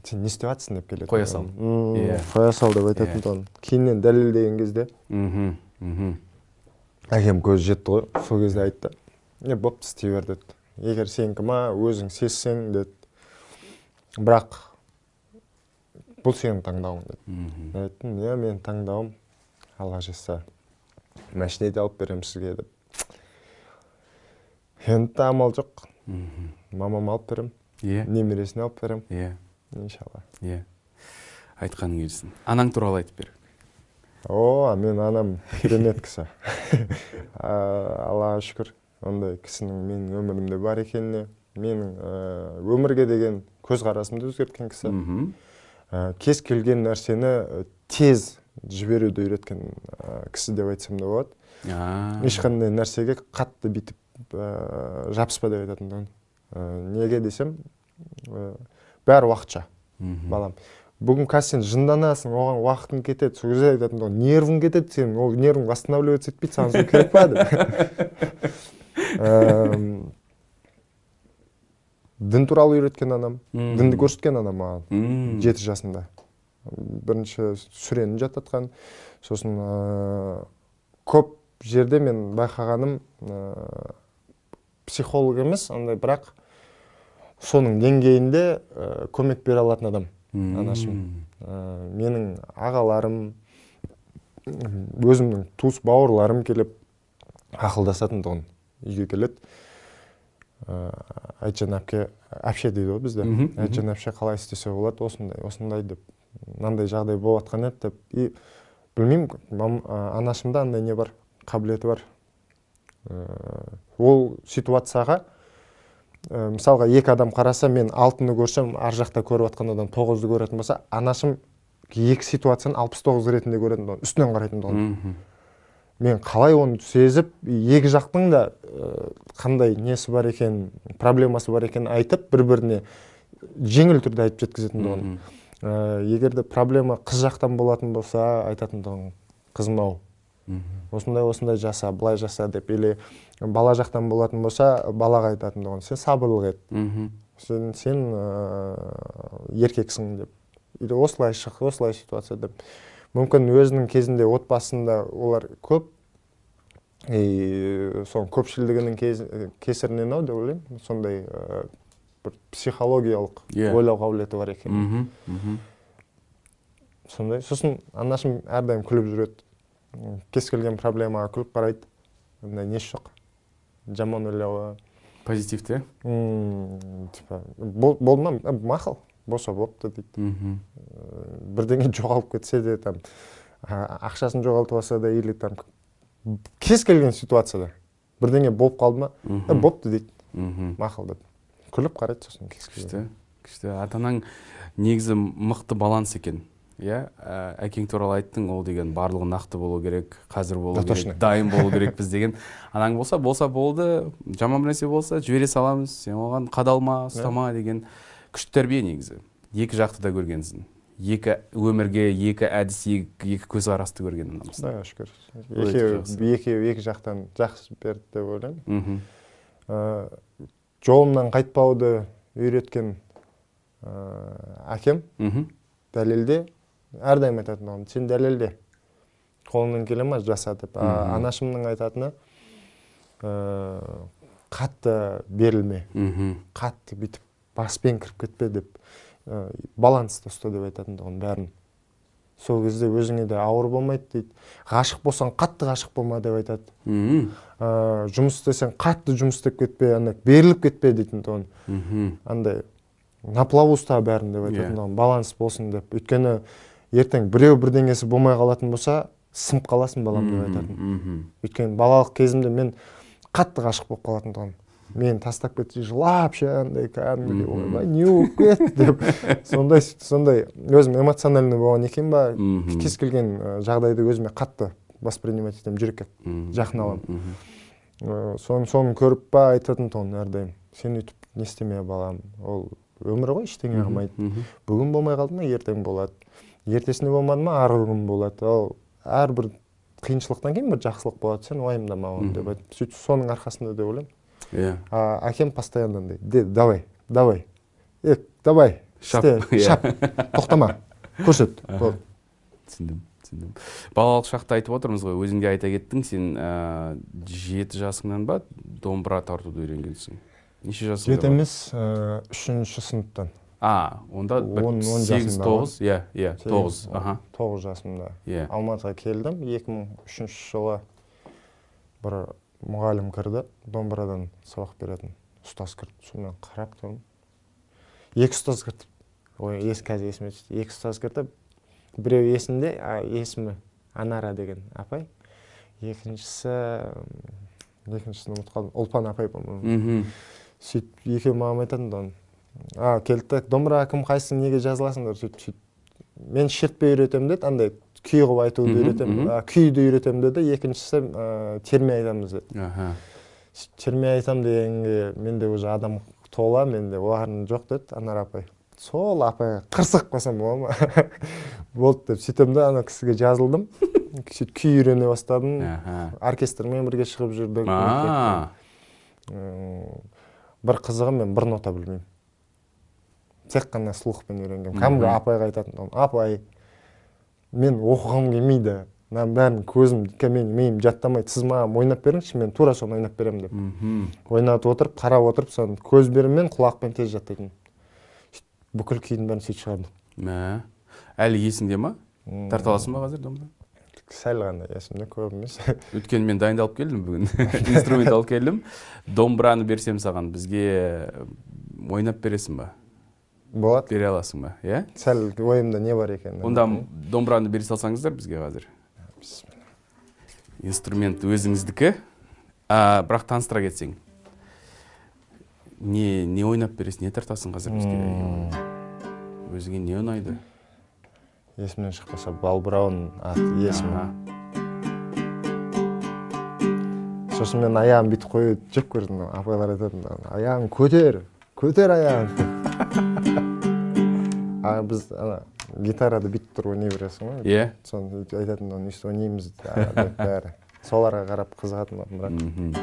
[SPEAKER 2] сен не істеп жатрсың деп келеді
[SPEAKER 1] Қоя сал. Иә.
[SPEAKER 2] қоя сал деп айтатын
[SPEAKER 1] Иә.
[SPEAKER 2] тұғын кейіннен дәлелдеген кезде
[SPEAKER 1] мхм мхм.
[SPEAKER 2] әкем көзі жетті ғой. Сол кезде айтты. Е бопты істей бер деді. Егер сенікі ма өзің сезсең деді. Бірақ бұл сенің таңдауың деді. Мен айттым иә менің таңдауым. Алла жазса машина де алып беремін сізге деп. Енді амал жоқ.
[SPEAKER 1] Мхм.
[SPEAKER 2] Мамама алып беремін
[SPEAKER 1] иә
[SPEAKER 2] немересіне алып беремін
[SPEAKER 1] иә
[SPEAKER 2] иншалла.
[SPEAKER 1] Иә айтқаның келсін. Анаң туралы айтып бер.
[SPEAKER 2] О менің анам керемет кісі. *laughs* Аллаға шүкір. Ондай кісінің менің өмірімде бар екеніне менің өмірге деген көзқарасымды өзгерткен кісі. Ә, кез келген нәрсені тез жіберуді үйреткен кісі деп айтсам да болады. Ешқандай нәрсеге қатты бүйтіп жабыспа деп айтатын тұғын. Ә, неге десем ә, бәрі уақытша балам. Бүгін қазір сен жынданасың оған уақытың кетеді. Сол кезде айтатын нервың кетеді сенің ол нервың восстанавливаться етпейді саған сол керек па деп. *laughs* Дін туралы үйреткен анам дінді көрсеткен анам маған жеті жасында. Бірінші сүрені жаттатқан сосын көп жерде мен байқағаным психолог емес андай бірақ соның деңгейінде ә, көмек бере алатын адам анашым. Ә, менің ағаларым өзімнің туыс бауырларым келіп ақылдасатын тұғын үйге келеді. Ә, айтжан әпке әпше дейді ғой бізде. Айтжан әпше қалай істесе болады осындай осындай деп мынандай жағдай болып жатқан еді деп. И білмеймін анашымда андай не бар қабілеті бар. Ә, ол ситуацияға ә, мысалға екі адам қараса мен алтыны көрсем ар жақта көріп жатқан адам тоғызды көретін болса анашым екі ситуацияны алпыс тоғыз ретінде көретін тұғын үстінен қарайтын
[SPEAKER 1] мхм.
[SPEAKER 2] мен қалай оны сезіп екі жақтың да ә, қандай несі бар екен проблемасы бар екенін айтып бір біріне жеңіл түрде айтып жеткізетін тұғын
[SPEAKER 1] Мхм.
[SPEAKER 2] ә, егер де проблема қыз жақтан болатын болса айтатын тұғын қызым ау осындай осындай жаса былай жаса деп или бала жақтан болатын болса балаға айтатын тұғын сен сабырлық ет
[SPEAKER 1] Мхм.
[SPEAKER 2] сен сен ә, еркексің деп. Или осылай шық осылай ситуация деп. Мүмкін өзінің кезінде отбасында олар көп. И соның көпшілігінің кез, кесірінен ау деп ойлаймын. Сондай ә, бір психологиялық
[SPEAKER 1] Иә.
[SPEAKER 2] ойлау қабілеті бар екен.
[SPEAKER 1] Мхм. Мхм.
[SPEAKER 2] сондай. Сосын анашым әрдайым күліп жүреді. Кез келген проблемаға күліп қарайды. Ондай несі жоқ жаман ойлауы
[SPEAKER 1] позитивті иә
[SPEAKER 2] типа бол, болды ма? «Ә, мақұл болса бопты дейді.
[SPEAKER 1] Мхм.
[SPEAKER 2] Ә, бірдеңе жоғалып кетсе де там ақшасын жоғалтып алса да или там кез келген ситуацияда бірдеңе болып қалды ма? «Ә,
[SPEAKER 1] Мхм.
[SPEAKER 2] бопты дейді.
[SPEAKER 1] Мхм.
[SPEAKER 2] мақұл деп. Күліп қарайды сосын
[SPEAKER 1] күшті күшті. Ата анаң негізі мықты баланс екен. Иә ә, әкең туралы айттың ол деген барлығы нақты болу керек қазір болу
[SPEAKER 2] Да,
[SPEAKER 1] керек дайын болу *laughs* керекпіз деген анаң болса болса болды. Жаман бір нәрсе болса жібере саламыз. Сен оған қадалма ұстама деген күшті тәрбие негізі. Екі жақты да көргенсің. Екі өмірге екі әдіс екі, екі көзқарасты көрген анамыз
[SPEAKER 2] құдайға шүкір. Екеуі екеуі екі жақтан жақсы берді деп ойлаймын.
[SPEAKER 1] Мхм.
[SPEAKER 2] Ә, жолымнан қайтпауды үйреткен ә, әкем
[SPEAKER 1] мхм.
[SPEAKER 2] дәлелде әрдайым айтатын тұғын сен дәлелде. Қолыңнан келе ма жаса деп а, анашымның айтатыны ә, қатты берілме. Қатты бүйтіп баспен кіріп кетпе деп ә, балансты ұста деп айтатын тұғын бәрін. Сол кезде өзіңе де ауыр болмайды дейді. Ғашық болсаң қатты ғашық болма деп айтады. Ә, жұмыс істесең қатты жұмыс істеп кетпе андай беріліп кетпе дейтін тұғын. Андай на плаву ұста бәрін деп
[SPEAKER 1] Иә.
[SPEAKER 2] айтатын тұғын баланс болсын деп. Өйткені ертең біреу бірдеңесі болмай қалатын болса сынып қаласың балам деп айтатын. өйткені балалық кезімде мен қатты ғашық болып қалатын тұғын мені тастап кетсе жылап ше андай кәдімгідей ойбай не болып кетті деп. Сондай сондай өзім эмоциональный болған екен ба? Кез келген жағдайды өзіме қатты воспринимать етемін жүрекке жақын аламын. Ә, соны соны көріп па айтатын тұғын әрдайым. Сен өйтіп не істеме балам ол өмір ғой ештеңе қылмайды бүгін болмай қалды ма? Ертең болады. Ертесінде болмады ма? Арғы күн болады. Ал әрбір қиыншылықтан кейін бір жақсылық болады сен уайымдама оны деп. Айтып сөйтіп соның арқасында деп ойлаймын.
[SPEAKER 1] Иә.
[SPEAKER 2] А әкем постоянно андай де давай давай. Е давай
[SPEAKER 1] Шап, иә.
[SPEAKER 2] шап. Тоқтама көрсет. *laughs*
[SPEAKER 1] Түсіндім түсіндім. Балалық шақта айтып отырмыз ғой өзің де айта кеттің сен ә, жеті жасыңнан ба домбыра тартуды үйренгенсің неше жасыңда
[SPEAKER 2] жеті емес ә, үшінші сыныптан.
[SPEAKER 1] А онда
[SPEAKER 2] Он- он
[SPEAKER 1] сегіз тоғыз. Иә иә тоғыз. аха.
[SPEAKER 2] тоғыз жасымда.
[SPEAKER 1] Иә.
[SPEAKER 2] Алматыға келдім. 2003 жылы бір мұғалім кірді. Домбырадан сабақ беретін ұстаз кірді. Сонымен қарап тұрмын екі ұстаз кірді. Ой ес қазір есіме түсті. Екі ұстаз кірді. Біреу есімде а, есімі анара деген апай. Екіншісі екіншісін ұмытып қалдым. Ұлпан апай по моему
[SPEAKER 1] мхм.
[SPEAKER 2] Сөйтіп екеуі маған айтатын а келді. Да домбыра кім қайсың неге жазыласыңдар? Сөйтіп сөйтіп. Мен шертпе үйретемін деді андай күй қылып айтуды үйретемін күйді үйретемін деді. Екіншісі ә, терме айтамыз деді.
[SPEAKER 1] Аха.
[SPEAKER 2] Сөйтіп терме айтамын дегенге менде уже адам тола менде орын жоқ деді анар апай. Сол апайға қырсығып қалсам бола ма? *laughs* Болды деп сөйтемін да ана кісіге жазылдым. *laughs* Сөйтіп күй үйрене бастадым. Оркестрмен бірге шығып жүрдік. Бір қызығы мен бір нота білмеймін. Тек қана слухпен үйренгенмін кәдімгі апайға айтатын тұғым апай мен оқығым келмейді. Мынаның бәрін көзім мен миым жаттамайды сіз маған ойнап беріңізші мен тура соны ойнап беремін деп ойнатып отырып қарап отырып соны көзбен құлақпен тез жаттайтын. Сөйтіп бүкіл күйдің бәрін сөйтіп шығардым.
[SPEAKER 1] Мә. Әлі есіңде ма? Тарта аласың ба қазір домбыра?
[SPEAKER 2] Сәл ғана есімде көп емес *laughs*
[SPEAKER 1] өйткені мен дайындалып келдім бүгін. *laughs* Инструмент алып келдім. Домбыраны берсем саған бізге ойнап бересің ба?
[SPEAKER 2] Болады
[SPEAKER 1] бере аласың ба? Иә?
[SPEAKER 2] Сәл ойымда не бар екенін
[SPEAKER 1] онда домбыраны бере салсаңыздар бізге қазір. Инструмент өзіңіздікі. А, бірақ таныстыра кетсең. Не не ойнап бересің не тартасың қазір бізге? Өзіңе не ұнайды?
[SPEAKER 2] Есімнен шықпаса балбырауын аты есімі.
[SPEAKER 1] Аха.
[SPEAKER 2] сосын мен аяғын бүйтіп қойып жек көрдім апайлар айтатын аяғын көтер көтер аяғын. *laughs* а біз ана гитарада бүйтіп тұрып ойнай бересің ғой.
[SPEAKER 1] Иә.
[SPEAKER 2] Соны айтатын оны өйстіп ойнаймыз деп бәрі. Соларға қарап қызығатын бірақ.
[SPEAKER 1] Мхм.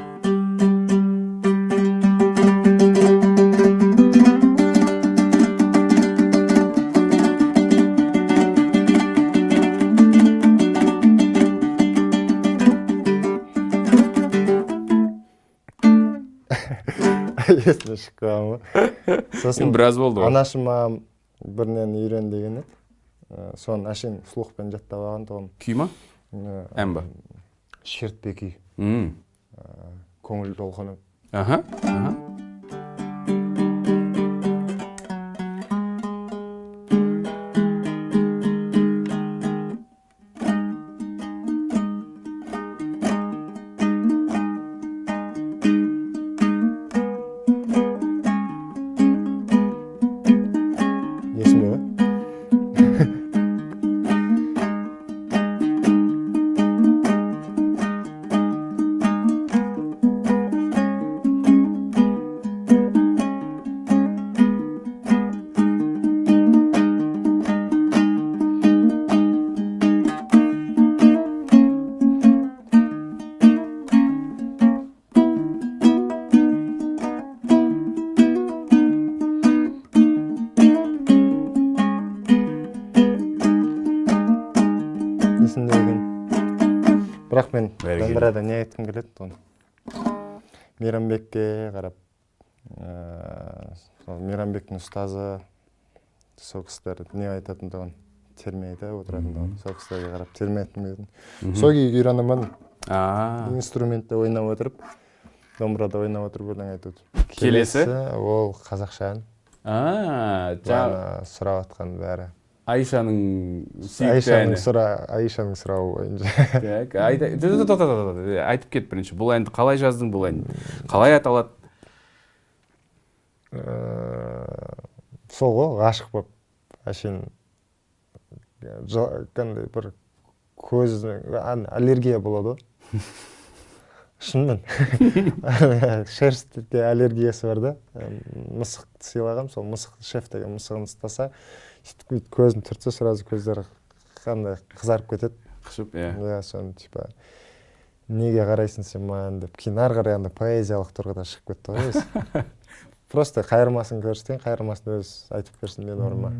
[SPEAKER 1] *laughs*
[SPEAKER 2] есіме шығып қалған ғой. *laughs* Сосын
[SPEAKER 1] біраз болды ғой.
[SPEAKER 2] анашым маған бір нені үйрен деген еді Ә, соны әшейін слухпен жаттап алған тұғын
[SPEAKER 1] күй ма ән ба
[SPEAKER 2] шертпе күй көңіл толқыны
[SPEAKER 1] аха
[SPEAKER 2] мен домбырада не айтқым келеді оны мейрамбекке қарап ыыы сол мейрамбектің ұстазы сол кісілер не айтатындығын терме айта отыратындығын сол кісілерге қарап терме айтқым келетін сол күйге үйренемін
[SPEAKER 1] а
[SPEAKER 2] инструментте ойнап отырып домбырада ойнап отырып өлең отырып
[SPEAKER 1] Келесі?
[SPEAKER 2] ол қазақша ән
[SPEAKER 1] а жаңа
[SPEAKER 2] жаңа сұрап жатқан бәрі
[SPEAKER 1] айшаның
[SPEAKER 2] айшаның сұра айшаның сұрауы бойынша
[SPEAKER 1] так айта тоқта тоқта тоқта айтып кет бірінші бұл әнді қалай жаздың бұл ән қалай аталады
[SPEAKER 2] Э, сол ғой ғашық болып әшейін кәдімгідей бір көзі ан- аллергия болады ғой шынымен шерстке аллергиясы бар да Э, мысықты сыйлағанмын сол мысық шеф деген мысығын ұстаса сөйтіп бүйтіп көзін түртсе сразу көздері қандай қызарып кетеді
[SPEAKER 1] қышып иә
[SPEAKER 2] иә соны типа неге қарайсың сен маған деп кейін ары қарай андай поэзиялық тұрғыда шығып кетті ғой өзі *laughs* просто қайырмасын көрсетейін қайырмасын өзі айтып берсін менің орныма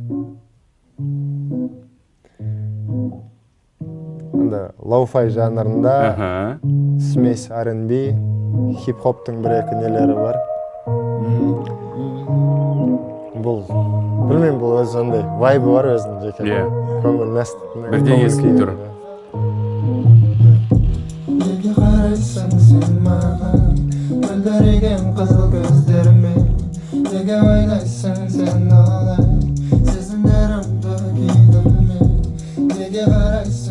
[SPEAKER 2] анда лоуфай жанрында смесь R&B хип хоптың бір екі нелері бар бұл білмеймін бұл өзі андай вайбы бар өзінің жеке
[SPEAKER 1] Иә.
[SPEAKER 2] көңіліне
[SPEAKER 1] Бірден естіліп тұр.
[SPEAKER 3] неге қарайсың сен маған? Мөлдіреген қызыл көздермен неге ойлайсың сен олай? Сезімдерімді күйдім мен неге қарайсың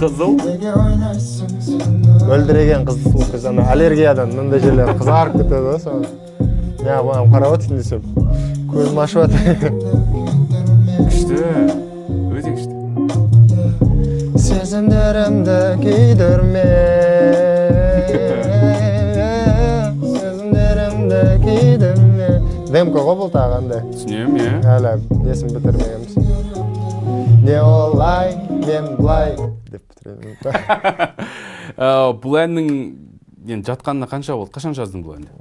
[SPEAKER 3] қызыл.
[SPEAKER 2] Мөлдіреген қызыл көз ана аллергиядан мынандай жерлері қызарып кетеді ғой соны я маған қарап отырсың десем. Көзім ашып жатыр.
[SPEAKER 1] Күшті. Өте күшті.
[SPEAKER 3] Сезімдерімді күйдірме. Сезімдерімді күйдірме.
[SPEAKER 2] Демка ғой бұл тағы андай?
[SPEAKER 1] Түсінемін иә.
[SPEAKER 2] Әлі несін бітірмегенбіз не олай мен былай.
[SPEAKER 1] Бұл әннің енді жатқанына қанша болды? Қашан жаздың бұл әнді?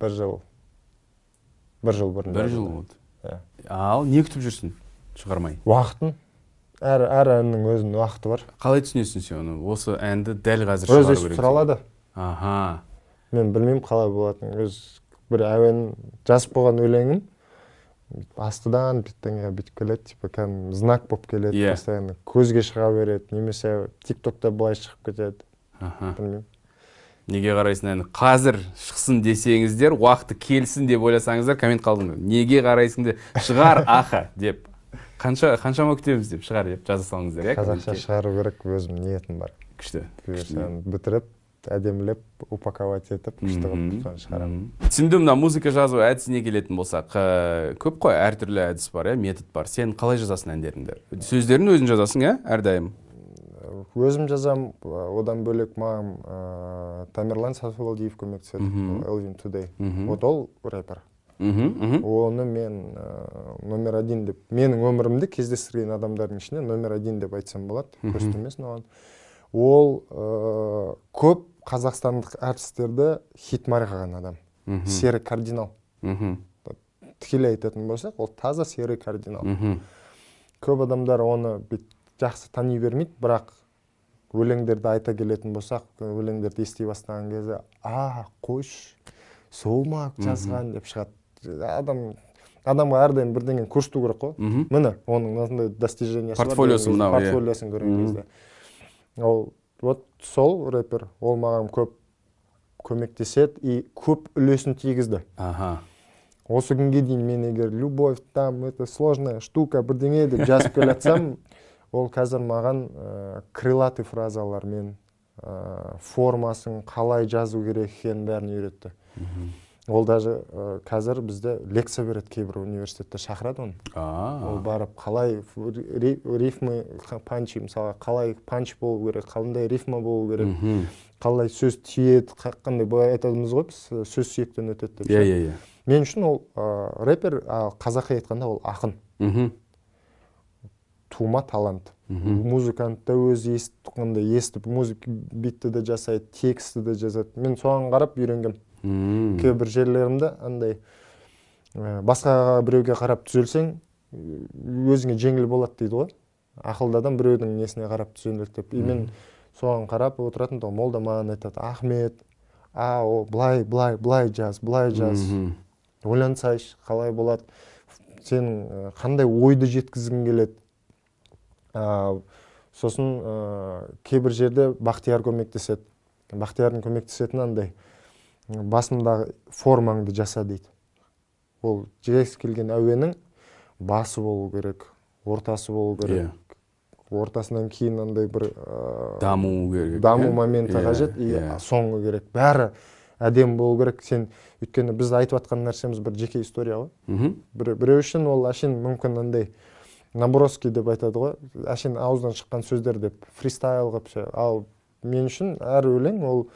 [SPEAKER 2] Бір жыл. Бір жыл бұрын
[SPEAKER 1] бір жыл болды.
[SPEAKER 2] Иә.
[SPEAKER 1] ал не күтіп жүрсің? Шығармай.
[SPEAKER 2] Уақытын? Әр әр әннің өзінің уақыты бар.
[SPEAKER 1] Қалай түсінесің сен оны? Осы әнді дәл қазір
[SPEAKER 2] өзі
[SPEAKER 1] шығару керек
[SPEAKER 2] тұра алады
[SPEAKER 1] аха.
[SPEAKER 2] Мен білмеймін қалай болатынын. Өз бір әуен жазып қойған өлеңім бүйтіп астыдан бірдеңеге бүйтіп келеді типа кәдімгі знак болып келеді
[SPEAKER 1] Иә.
[SPEAKER 2] постоянно. Көзге шыға береді немесе тик токта былай шығып кетеді.
[SPEAKER 1] Аха.
[SPEAKER 2] Білмеймін.
[SPEAKER 1] Неге қарайсың әні? Қазір шықсын десеңіздер уақыты келсін деп ойласаңыздар коммент қалдыңдар неге қарайсың деп шығар *laughs* аха деп. Қанша қаншама күтеміз деп шығар деп жаза салыңыздар иә
[SPEAKER 2] қазақша шығару керек өзім ниетім бар.
[SPEAKER 1] Күшті
[SPEAKER 2] бұйырса бітіріп әдемілеп упаковать етіп күшті қылып соны шығарамын
[SPEAKER 1] түсіндім мына музыка жазу әдісіне келетін болсақ ә, көп қой әртүрлі әдіс бар иә метод бар. Сен қалай жазасың әндеріңді? Сөздерін өзің жазасың иә әрдайым?
[SPEAKER 2] Өзім жазамын одан бөлек маған ыыы, тамерлан сафиолдиев көмектеседі элвин тудей вот ол рэпер.
[SPEAKER 1] Мхм
[SPEAKER 2] оны мен ыыы, номер один деп менің өмірімде кездестірген адамдардың ішінде номер один деп айтсам болады көз оған ол ыыы, көп қазақстандық әртістерді хит марқаған адам. Серый кардинал.
[SPEAKER 1] Мхм.
[SPEAKER 2] Тікелей айтатын болсақ ол таза серый кардинал.
[SPEAKER 1] Мхм.
[SPEAKER 2] Көп адамдар оны бүйтіп жақсы тани бермейді бірақ өлеңдерді айта келетін болсақ өлеңдерді ести бастаған кезде а қойшы сол ма? Жазған деп шығады. Адам адамға әрдайым бірдеңе көрсету керек қой.
[SPEAKER 1] Мхм.
[SPEAKER 2] Міне оның мынандай достижениесі бар
[SPEAKER 1] Портфолиосы мынау, иә.
[SPEAKER 2] портфолиосын көрген кезде. Ол вот сол рэпер ол маған көп көмектеседі и көп үлесін тигізді.
[SPEAKER 1] Аха.
[SPEAKER 2] Осы күнге дейін мен егер любовь там это сложная штука бірдеңе деп жазып келе жатсам *laughs* ол қазір маған ә, крылатый фразалармен ә, формасын қалай жазу керек екенін бәрін үйретті. Ол даже ә, қазір бізде лекция береді кейбір университетте шақырады оны. Ол барып қалай ри- рифмы панчи мысалға қалай панч болу керек қандай рифма болу керек. Қалай сөз тиеді қа- қандай былай айтамыз ғой біз сөз сүйектен өтеді деп
[SPEAKER 1] иә иә иә.
[SPEAKER 2] Мен үшін ол ә, рэпер ал қазақи айтқанда ол ақын.
[SPEAKER 1] Мхм.
[SPEAKER 2] Тума талант.
[SPEAKER 1] Мхм.
[SPEAKER 2] Музыкант та өзі естіп естіп музыка битті де жасайды текстті де жазады мен соған қарап үйренгенмін. Кейбір жерлерімде андай ә, басқаға біреуге қарап түзелсең өзіңе жеңіл болады дейді ғой. Ақылды адам біреудің несіне қарап түзеледі деп. И мен соған қарап отыратын тұғым ол да маған айтады ахмет а о былай былай былай жаз былай жаз ойлансайшы қалай болады. Сенің ә, қандай ойды жеткізгің келеді. Ә, сосын ә, кейбір жерде бақтияр көмектеседі. Бақтиярдың көмектесетіні андай. Басындағы формаңды жаса дейді. Ол кез келген әуеннің басы болу керек ортасы болу керек ортасынан кейін андай бір ә,
[SPEAKER 1] даму керек
[SPEAKER 2] даму
[SPEAKER 1] иә?
[SPEAKER 2] моменті
[SPEAKER 1] Иә,
[SPEAKER 2] қажет и
[SPEAKER 1] иә.
[SPEAKER 2] соңғы керек. Бәрі әдемі болу керек. Сен өйткені біз айтып жатқан нәрсеміз бір жеке история ғой. Бір, біреу үшін ол әшейін мүмкін андай наброски деп айтады ғой. Әшейін ауыздан шыққан сөздер деп фристайл қылып ше. Ал мен үшін әр өлең ол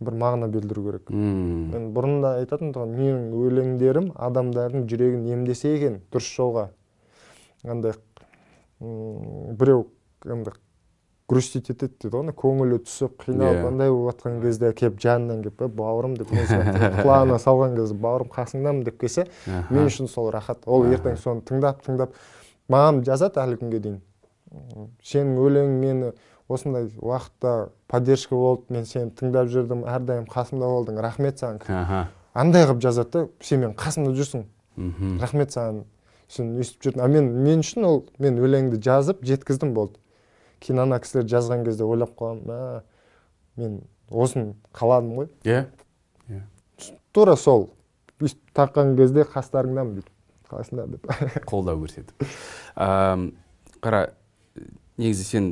[SPEAKER 2] бір мағына білдіру керек.
[SPEAKER 1] М.
[SPEAKER 2] мен бұрын да айтатын тұғын менің өлеңдерім адамдардың жүрегін емдесе екен дұрыс жолға. Андай біреу андай грустить етеді дейді ғой көңілі түсіп қиналып
[SPEAKER 1] Иә.
[SPEAKER 2] андай болып жатқан кезде келіп жанынан келіп «Е, бауырым деп құлағына салған кезде бауырым қасыңдамын деп келсе мен үшін сол рахат. Ол ертең соны тыңдап тыңдап маған жазады әлі күнге дейін. Сенің өлеңің мені осындай уақытта поддержка болды мен сені тыңдап жүрдім әрдайым қасымда болдың рахмет саған.
[SPEAKER 1] Аха.
[SPEAKER 2] андай қылып жазады да сен менің қасымда жүрсің.
[SPEAKER 1] Мгм.
[SPEAKER 2] рахмет саған сен өйстіп жүрдің. А мен мен үшін ол мен өлеңді жазып жеткіздім болды. Кейін ана кісілер жазған кезде ойлап қаламын мә мен осыны қаладым ғой.
[SPEAKER 1] Иә
[SPEAKER 2] тура сол өйстіп таққан кезде қастарыңдамын бүйтіп қалайсыңдар деп. *laughs*
[SPEAKER 1] Қолдау көрсетіп. Қара негізі сен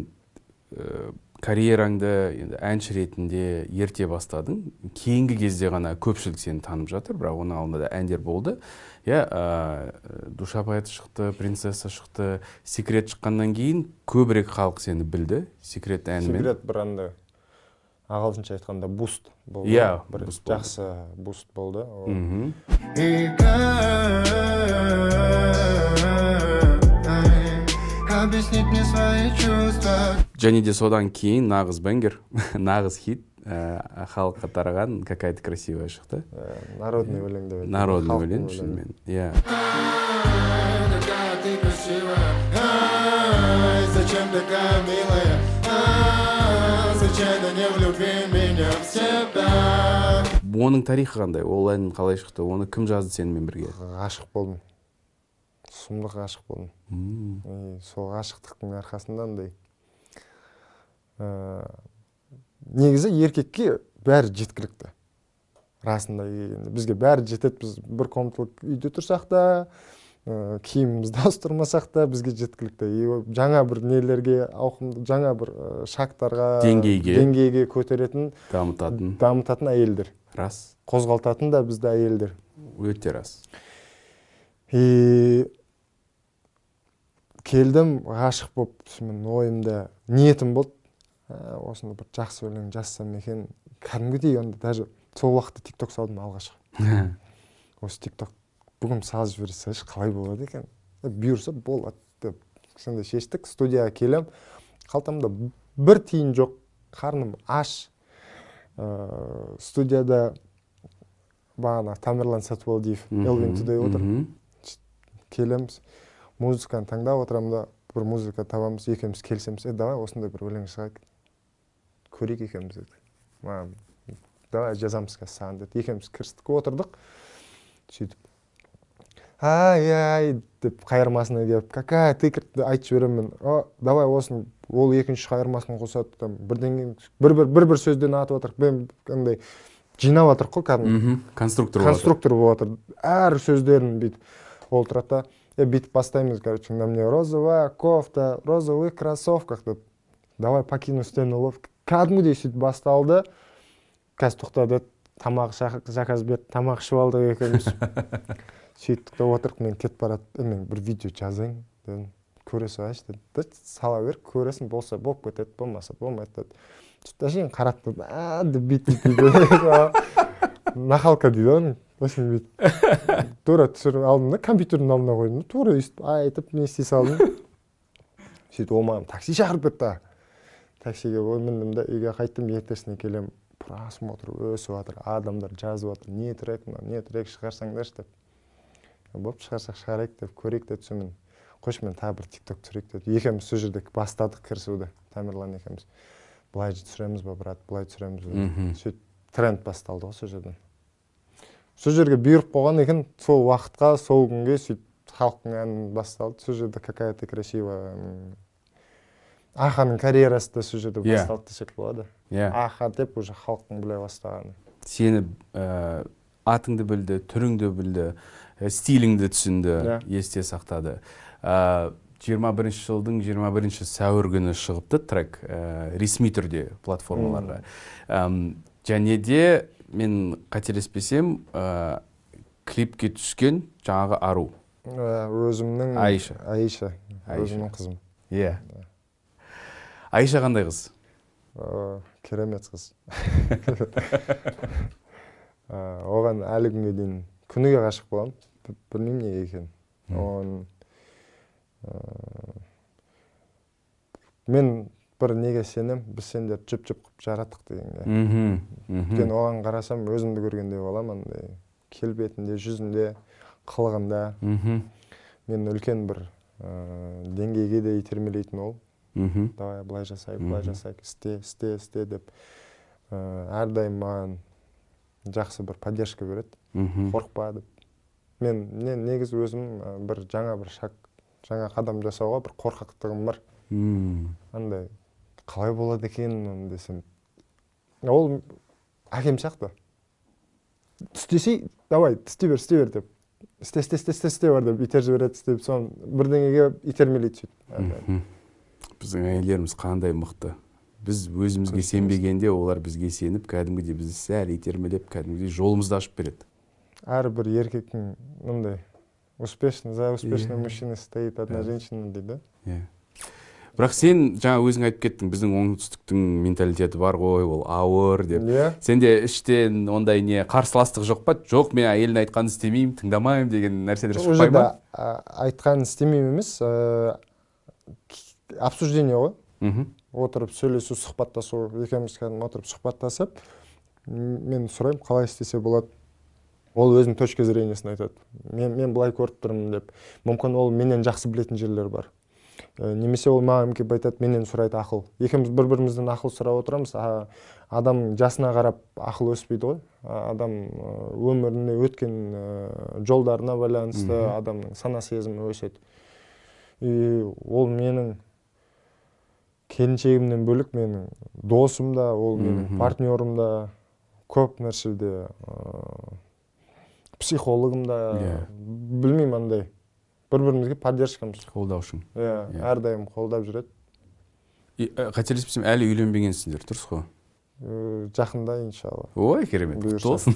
[SPEAKER 1] карьераңды енді әнші ретінде ерте бастадың. Кейінгі кезде ғана көпшілік сені танып жатыр бірақ оның алдында да әндер болды. Иә ә, душа поэты шықты принцесса шықты секрет шыққаннан кейін көбірек халық сені білді. Секрет әнімен.
[SPEAKER 2] Секрет бір андай ағылшынша айтқанда буст болды.
[SPEAKER 1] Иә,
[SPEAKER 2] бір
[SPEAKER 1] буст болды.
[SPEAKER 2] жақсы буст болды.
[SPEAKER 1] Мхм
[SPEAKER 3] объяснить мне свои чувства?
[SPEAKER 1] Және де содан кейін нағыз бенгер *laughs* нағыз хит ә, халыққа тараған какая то красивая шықты.
[SPEAKER 2] Ә, народный өлең деп
[SPEAKER 1] народный өлең шынымен иә.
[SPEAKER 3] Зачем такая милая, Ай, случайно не влюби меня в себя.
[SPEAKER 1] оның тарихы қандай? Ол ән қалай шықты? Оны кім жазды сенімен бірге?
[SPEAKER 2] Ғашық болдым. Сұмдық ғашық болдым. И сол ғашықтықтың арқасында андай ә, негізі еркекке бәрі жеткілікті. Расында бізге бәрі жетеді. Біз бір комнаталық үйде тұрсақ та ә, киімімізді ауыстырмасақ та бізге жеткілікті. И жаңа бір нелерге ауқымды жаңа бір ә, шагтарға
[SPEAKER 1] Деңгейге.
[SPEAKER 2] деңгейге көтеретін
[SPEAKER 1] дамытатын.
[SPEAKER 2] дамытатын әйелдер.
[SPEAKER 1] Рас.
[SPEAKER 2] Қозғалтатын да бізді әйелдер.
[SPEAKER 1] Өте рас.
[SPEAKER 2] И келдім ғашық болып мен ойымда ниетім болды. «Ә, осыны бір жақсы өлең жазсам екен. Кәдімгідей онда даже сол уақытта тик ток салдым алғашқы. Осы тик ток бүгін салып жібере салшы қалай болады екен? «Е, бұйырса болады деп сондай шештік. Студияға келем қалтамда бір тиын жоқ қарным аш. Ә, студияда бағана тамерлан сатыбалдиев элвин тудей отыр. келеміз. Музыканы таңдап отырамын да бір музыка табамыз екеуміз келісеміз. Е давай осындай бір өлең шығайық. Көрейік екеуміз деді маған давай жазамыз қазір саған деді екеуміз кірістік отырдық. Сөйтіп. Ай ай деп қайырмасына келіп какая ты айтып жіберемін мен. О давай осыны ол екінші қайырмасын қосады там бірдеңе бір бір бір бір сөзден атып жатырық мен андай жинап жатырық қой кәдімгі
[SPEAKER 1] конструктор
[SPEAKER 2] конструктор болып жатыр әр сөздерін бүйтіп. Ол тұрады да е бүйтіп бастаймыз короче на мне розовая кофта розовых кроссовках деп. Давай покину стену лов кәдімгідей сөйтіп басталды. Қазір тоқта деді тамақ заказ берді. Тамақ ішіп алдық екеуміз. *laughs* Сөйттік та отырдық мен кетіп барады. Е мен бір видео жазайын дедім. Көре салайыншы деді. Да сала бер көресің болса болып кетеді болмаса болмайды деді. Сөйтіп әшейін да «А» деп бүйтіп бүйтіп нахалка дейді ғой осыны бүйтіп тура түсіріп алдым да компьютердің алдына қойдым да тура өйстіп айтып не істей салдым. *laughs* Сөйтіп ол маған такси шақырып кетті таксиге міндім да үйге қайттым ертесіне келемін. Просмотр өсіп жатыр адамдар жазып жатыр не трек мынау не трек шығарсаңдаршы деп. Болып шығарсақ шығарайық деп көрейік деді сонымен қойшы мен тағы бір тик ток түсірейік деді екеуміз сол жерде бастадық кірісуді тамерлан екеуміз. Былай түсіреміз ба брат былай түсіреміз ба сөйтіп тренд басталды ғой сол жерден. Сол жерге бұйырып қойған екен сол уақытқа сол күнге сөйтіп халықтың әні басталды. Сол жерде какая ты красивая аханың карьерасы да сол жерде
[SPEAKER 1] Иә.
[SPEAKER 2] басталды десек болады.
[SPEAKER 1] Иә.
[SPEAKER 2] Аха деп уже халықтың біле бастағаны.
[SPEAKER 1] Сені ә, атыңды білді түріңді білді ә, стиліңді түсінді
[SPEAKER 2] Иә.
[SPEAKER 1] есте сақтады. Ә, 21 жылдың 21 сәуір күні шығыпты трек ә, ресми түрде платформаларға. Әм, және де мен қателеспесем ә, клипке түскен жаңағы ару.
[SPEAKER 2] Ә, өзімнің
[SPEAKER 1] аиша
[SPEAKER 2] Аиша. өзімнің қызым.
[SPEAKER 1] Иә. Айша қандай қыз?
[SPEAKER 2] Керемет қыз. *laughs* Оған әлі күнге дейін күніге ғашық боламын. Білмеймін неге екенін. Оған мен бір неге сенем біз сендерді жұп жұп қылып жараттық дегенге.
[SPEAKER 1] Мхм
[SPEAKER 2] өйткені оған қарасам өзімді көргендей боламын. Андай келбетінде жүзінде қылығында.
[SPEAKER 1] Мхм.
[SPEAKER 2] Мен үлкен бір ә, деңгейге де итермелейтін ол.
[SPEAKER 1] Мхм
[SPEAKER 2] давай былай жасайық былай жасайық істе істе істе деп. Ә, әрдайым маған жақсы бір поддержка береді.
[SPEAKER 1] Мхм
[SPEAKER 2] қорықпа деп. Мен не, негізі өзім ә, бір жаңа бір шаг жаңа қадам жасауға бір қорқақтығым бар.
[SPEAKER 1] М,
[SPEAKER 2] андай қалай болады екен десем. Ол әкем сияқты. Істесей давай істей бер істей бер деп. Істе істе істе істе істе бар деп итеріп жібереді істеп соны бірдеңеге итермелейді сөйтіп.
[SPEAKER 1] Біздің әйелдеріміз қандай мықты. Біз өзімізге сенбегенде олар бізге сеніп кәдімгідей бізді сәл итермелеп кәдімгідей жолымызды ашып береді.
[SPEAKER 2] Әрбір еркектің мындай успешный за успешным
[SPEAKER 1] Иә.
[SPEAKER 2] мужчиной стоит одна женщина дейді
[SPEAKER 1] иә. Бірақ сен жаңа өзің айтып кеттің біздің оңтүстіктің менталитеті бар ғой ол ауыр деп.
[SPEAKER 2] Иә.
[SPEAKER 1] Сенде іштен ондай не қарсыластық жоқ па? Жоқ мен әйелдің айтқанын істемеймін тыңдамаймын деген нәрселер шықпай ма?
[SPEAKER 2] айтқанын істемеймін емес обсуждение ғой.
[SPEAKER 1] Мхм
[SPEAKER 2] отырып сөйлесу сұхбаттасу. Екеуміз кәдімгі отырып сұхбаттасып мен сұраймын қалай істесе болады. Ол өзінің точка зрениесін айтады. Мен, мен былай көріп тұрмын деп. Мүмкін ол менен жақсы білетін жерлер бар. Ә, немесе ол маған келіп айтады менен сұрайды ақыл. Екеуміз бір бірімізден ақыл сұрап отырамыз а, адам жасына қарап ақыл өспейді ғой. Адам ә, өміріне өткен ә, жолдарына байланысты адамның сана сезімі өседі. И ол менің келіншегімнен бөлек менің досым да ол менің партнерым да көп нәрседе ә, психологым да
[SPEAKER 1] Иә.
[SPEAKER 2] білмеймін андай бір бірімізге поддержкамыз.
[SPEAKER 1] Қолдаушың
[SPEAKER 2] иә
[SPEAKER 1] Иә.
[SPEAKER 2] әрдайым қолдап жүреді.
[SPEAKER 1] И, ә, қателеспесем әлі үйленбегенсіңдер дұрыс қой?
[SPEAKER 2] Жақында иншалла.
[SPEAKER 1] Ой керемет құтты болсын.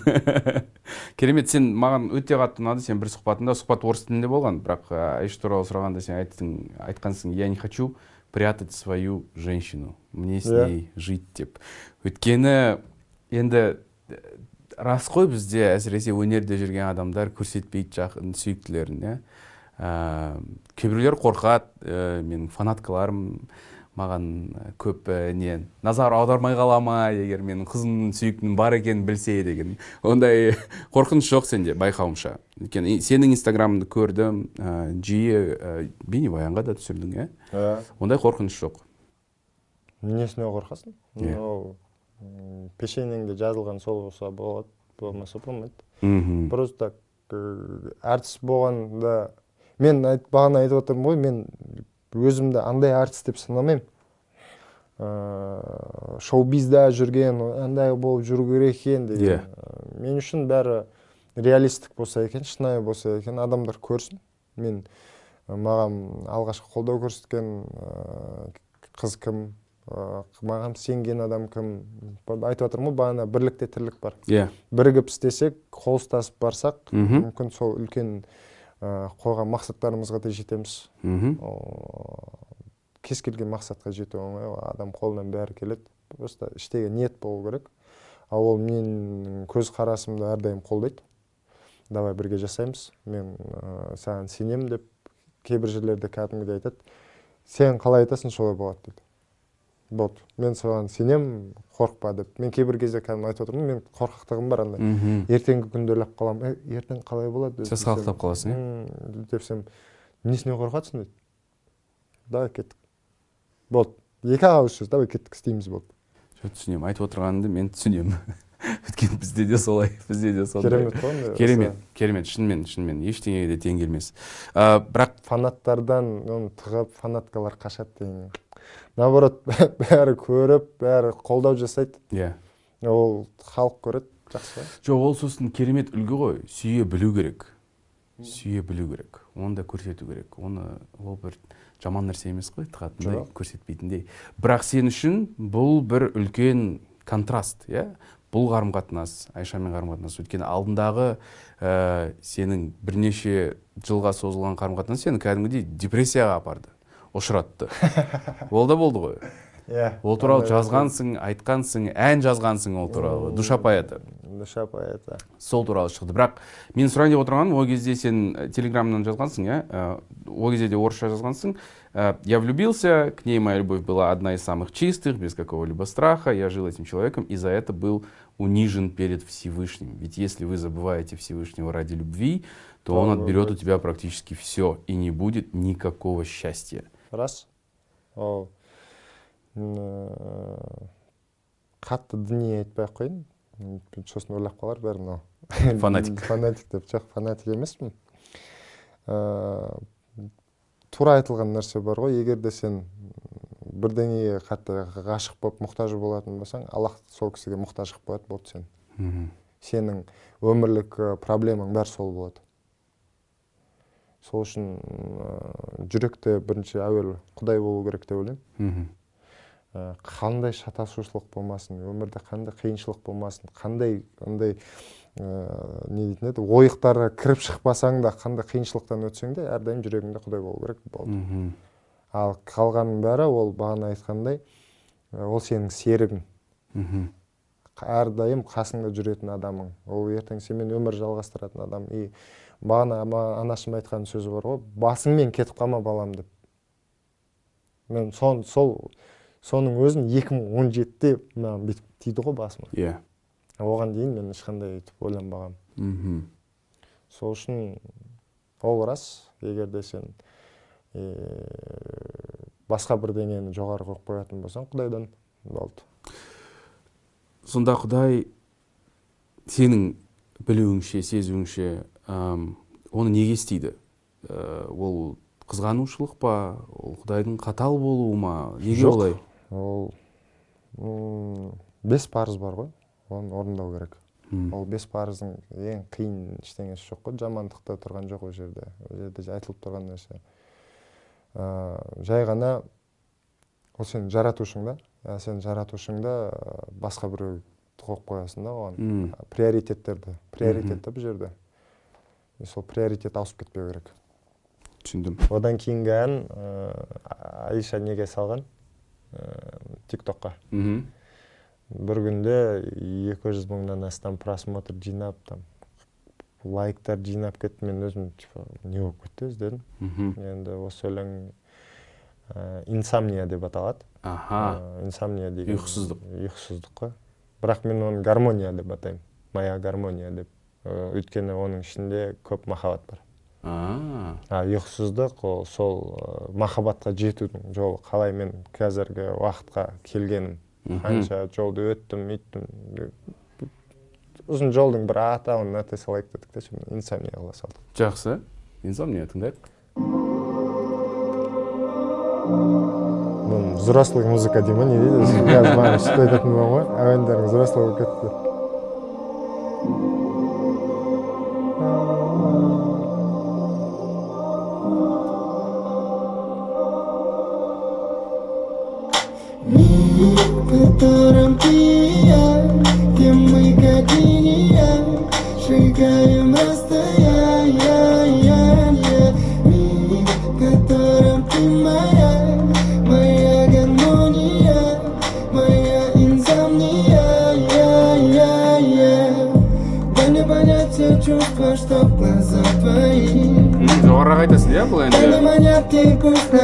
[SPEAKER 1] *laughs* Керемет сен маған өте қатты ұнады сен бір сұхбатыңда сұхбат орыс тілінде болған бірақ айш туралы сұрағанда сен айттың айтқансың я не хочу прятать свою женщину мне с
[SPEAKER 2] Иә.
[SPEAKER 1] ней жить деп өйткені енді ә, рас қой бізде әсіресе өнерде жүрген адамдар көрсетпейді жақын сүйіктілерін иә. Ә, кейбіреулер қорқады ә, менің фанаткаларым маған ә, көп ә, не назар аудармай қала ма егер менің қызымның сүйіктім бар екенін білсе деген. Ондай *laughs* қорқыныш жоқ сенде байқауымша. Өйткені сенің инстаграмыңды көрдім ә, жиі ә, бейнебаянға да түсірдің иә
[SPEAKER 2] иә
[SPEAKER 1] ондай қорқыныш жоқ.
[SPEAKER 2] Несіне қорқасың?
[SPEAKER 1] Иә.
[SPEAKER 2] ол пешенеңде жазылған сол болса болады болмаса болмайды.
[SPEAKER 1] Мхм.
[SPEAKER 2] Просто ә, әртіс болғанда мен бағана айтып отырмын ғой мен өзімді андай әртіс деп санамаймын. Ә, шоу бизда жүрген андай болып жүру керек екен деген.
[SPEAKER 1] Иә.
[SPEAKER 2] Ә, мен үшін бәрі реалистік болса екен шынайы болса екен. Адамдар көрсін. Мен маған алғашқы қолдау көрсеткен қыз кім маған сенген адам кім? Айтып отырмын ғой бағана бірлікте тірлік бар.
[SPEAKER 1] Иә.
[SPEAKER 2] Бірігіп істесек қол ұстасып барсақ
[SPEAKER 1] Мгм.
[SPEAKER 2] мүмкін сол үлкен қойған мақсаттарымызға да жетеміз. Кез келген мақсатқа жету оңай адам қолынан бәрі келеді. Просто іштегі ниет болу керек. Ал ол менің көзқарасымды әрдайым қолдайды. Давай бірге жасаймыз. Мен ә, саған сенемін деп кейбір жерлерде кәдімгідей айтады. Сен қалай айтасың солай болады дейді болды мен соған сенемін қорықпа деп. Мен кейбір кезде кәдімгі айтып отырмын мен қорқақтығым бар андай. Ертеңгі күнді ойлап қаламын «Е, ертең қалай болады
[SPEAKER 1] сасқалақтап қаласың иә
[SPEAKER 2] «М, десем несіне қорқасың дейді. Давай кеттік. Болды екі ақ ауыз сөз давай кеттік істейміз болды
[SPEAKER 1] Жоқ, түсінемін. Айтып отырғаныңды мен түсінемін. *laughs* Өйткені бізде де солай бізде де сондай.
[SPEAKER 2] Керемет қой
[SPEAKER 1] керемет керемет. Шынымен шынымен. Ештеңеге де тең келмес. Ә, бірақ
[SPEAKER 2] фанаттардан оны тығып фанаткалар қашады деген. Наоборот *laughs* бәрі көріп бәрі қолдау жасайды.
[SPEAKER 1] Иә.
[SPEAKER 2] Ол халық көреді жақсы ғой.
[SPEAKER 1] Жоқ ол сосын керемет үлгі ғой. Сүйе білу керек. Сүйе білу керек. Оны да көрсету керек. Оны ол бір жаман нәрсе емес қой тығатындай көрсетпейтіндей. Бірақ сен үшін бұл бір үлкен контраст иә? Бұл қарым қатынас айшамен қарым қатынас. Өйткені алдындағы ә, сенің бірнеше жылға созылған қарым қатынас сені кәдімгідей депрессияға апарды. Ұшыратты. Ол да болды ғой.
[SPEAKER 2] Иә
[SPEAKER 1] ол туралы жазғансың айтқансың ән жазғансың ол туралы. Душа поэты
[SPEAKER 2] душа поэта
[SPEAKER 1] сол туралы шықты. Бірақ мен сұрайын деп отырғаным ол кезде сен э, телеграмнан жазғансың иә? Э, ол кезде де орысша жазғансың. Э, я влюбился к ней моя любовь была одна из самых чистых без какого-либо страха. Я жил этим человеком и за это был унижен перед Всевышним ведь если вы забываете Всевышнего ради любви то он отберет у тебя практически все и не будет никакого счастья
[SPEAKER 2] рас ол э, қатты діни айтпай ақ қояйын. Сосын ойлап қалар бәрі мынау. *laughs*
[SPEAKER 1] Фанатик. *laughs*
[SPEAKER 2] фанатик деп. Жоқ фанатик емеспін. Э, тура айтылған нәрсе бар ғой. Егер де сен бірдеңеге қатты ғашық болып мұқтаж болатын болсаң аллах сол кісіге мұқтаж қылып қояды болды сен. Сенің өмірлік ә, проблемаң бәрі сол болады. Сол үшін ә, жүректе бірінші әуелі құдай болу керек деп ойлаймын. Ә, қандай шатасушылық болмасын өмірде қандай қиыншылық болмасын қандай андай ә, не дейтін еді ойықтарға кіріп шықпасаң да қандай қиыншылықтан өтсең де әрдайым жүрегіңде құдай болу керек болды. Ал қалғанның бәрі ол бағана айтқандай ол сенің серігің. Әрдайым қасыңда жүретін адамың. Ол ертең сенімен өмір жалғастыратын адам. И бағана анашым айтқан сөзі бар ғой басыңмен кетіп қалма балам деп. Мен сон, сол соның өзін 2017-те маған бүйтіп тиді ғой басыма.
[SPEAKER 1] Иә.
[SPEAKER 2] Оған дейін мен ешқандай өйтіп ойланбағанмын
[SPEAKER 1] Мгм.
[SPEAKER 2] сол үшін ол рас егер де сен е, басқа бірдеңені жоғары қойып қоятын болсаң құдайдан болды.
[SPEAKER 1] Сонда құдай сенің білуіңше сезуіңше оны неге істейді? Ә, ол қызғанушылық па? Ол құдайдың қатал болуы ма? Неге
[SPEAKER 2] Жоқ.
[SPEAKER 1] олай?
[SPEAKER 2] Ол бес парыз бар ғой. Оны орындау керек. Ол бес парыздың ең қиын ештеңесі жоқ қой. Жамандықта тұрған жоқ ол жерде. Ол жерде айтылып тұрған нәрсе. Ә, жай ғана ол сенің жаратушың да. Ә, сен жаратушыңда ә, басқа біреу қойып қоясың да оған. Приоритеттерді. Приоритет та бұл жерде. Сол приоритет ауысып кетпеу керек.
[SPEAKER 1] Түсіндім.
[SPEAKER 2] Одан кейінгі ән ә, айша неге салған? Ә, тик токқа бір күнде 200 мыңнан астам просмотр жинап там лайктар жинап кетті. Мен өзім типа не болып кетті іздедім
[SPEAKER 1] Мгм.
[SPEAKER 2] енді осы өлең ә, инсомния деп аталады.
[SPEAKER 1] Аха.
[SPEAKER 2] Ә, инсомния деген
[SPEAKER 1] ұйқысыздық.
[SPEAKER 2] ұйқысыздық қой. Бірақ мен оны гармония деп атаймын. Моя гармония деп. Өйткені оның ішінде көп махаббат бар.
[SPEAKER 1] А.
[SPEAKER 2] Ұйқысыздық ол сол ә, махаббатқа жетудің жолы. Қалай мен қазіргі уақытқа келгенім. Қанша жолды өттім үйттім ұзын жолдың бір атауын атай салайық дедік те сонда инсомния қыла салдық.
[SPEAKER 1] Жақсы. Инсомния тыңдайық.
[SPEAKER 2] Взрослый музыка дей ма не дейді? Қазір маған сөйтіп айтатын боламын ғой. Әуендерің взрослый болып кетті.
[SPEAKER 1] Жоғарырақ айтасың иә бұл енді
[SPEAKER 3] на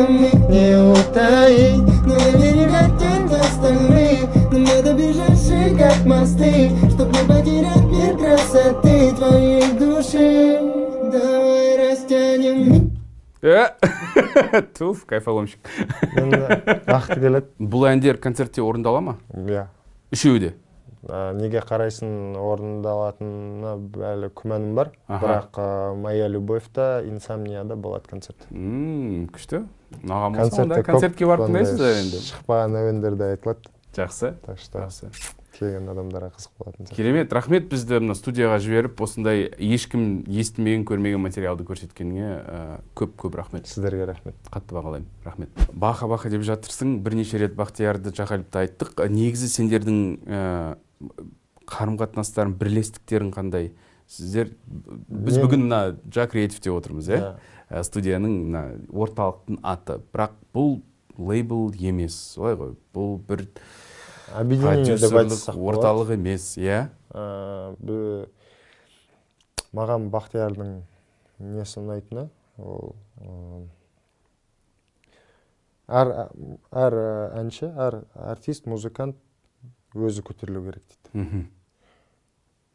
[SPEAKER 3] миг не утаить Но я берегать тень остальных Нам надо бежать, как мосты Чтоб не потерять мир красоты твоей души Давай растянем
[SPEAKER 1] туф кайфоломщик.
[SPEAKER 2] Енді уақыты келеді
[SPEAKER 1] бұл әндер концертте орындала ма?
[SPEAKER 2] Иә
[SPEAKER 1] үшеуі де
[SPEAKER 2] а, неге қарайсың орындалатынына әлі күмәнім бар.
[SPEAKER 1] Аха.
[SPEAKER 2] бірақ а, моя любовьта инсомнияда болады концерт.
[SPEAKER 1] Мм, күшті. Ұнаған болса онда концертке барып тыңдайсыздар енді.
[SPEAKER 2] шықпаған әуендер де айтылады.
[SPEAKER 1] Жақсы.
[SPEAKER 2] Так что
[SPEAKER 1] жақсы.
[SPEAKER 2] келген адамдарға қызық болатын сияқты
[SPEAKER 1] керемет. Рахмет бізді мына студияға жіберіп осындай ешкім естімеген көрмеген материалды көрсеткеніңе ә, көп көп рахмет.
[SPEAKER 2] Сіздерге рахмет.
[SPEAKER 1] Қатты бағалаймын. Рахмет. Баха баха деп жатырсың. Бірнеше рет бақтиярды жақалипті айттық. Ә, негізі сендердің ә, қарым қатынастарың бірлестіктерің қандай? Сіздер біз бүгін мына жа креатив деп отырмыз иә. Ә, студияның мына орталықтың аты. Бірақ бұл лейбл емес солай ғой. Бұл бір продюсерлік орталық емес иә?
[SPEAKER 2] Ә, маған бақтиярдың несі ұнайтыны ол әр әр әнші әр артист музыкант өзі көтерілу керек дейді.
[SPEAKER 1] Мхм.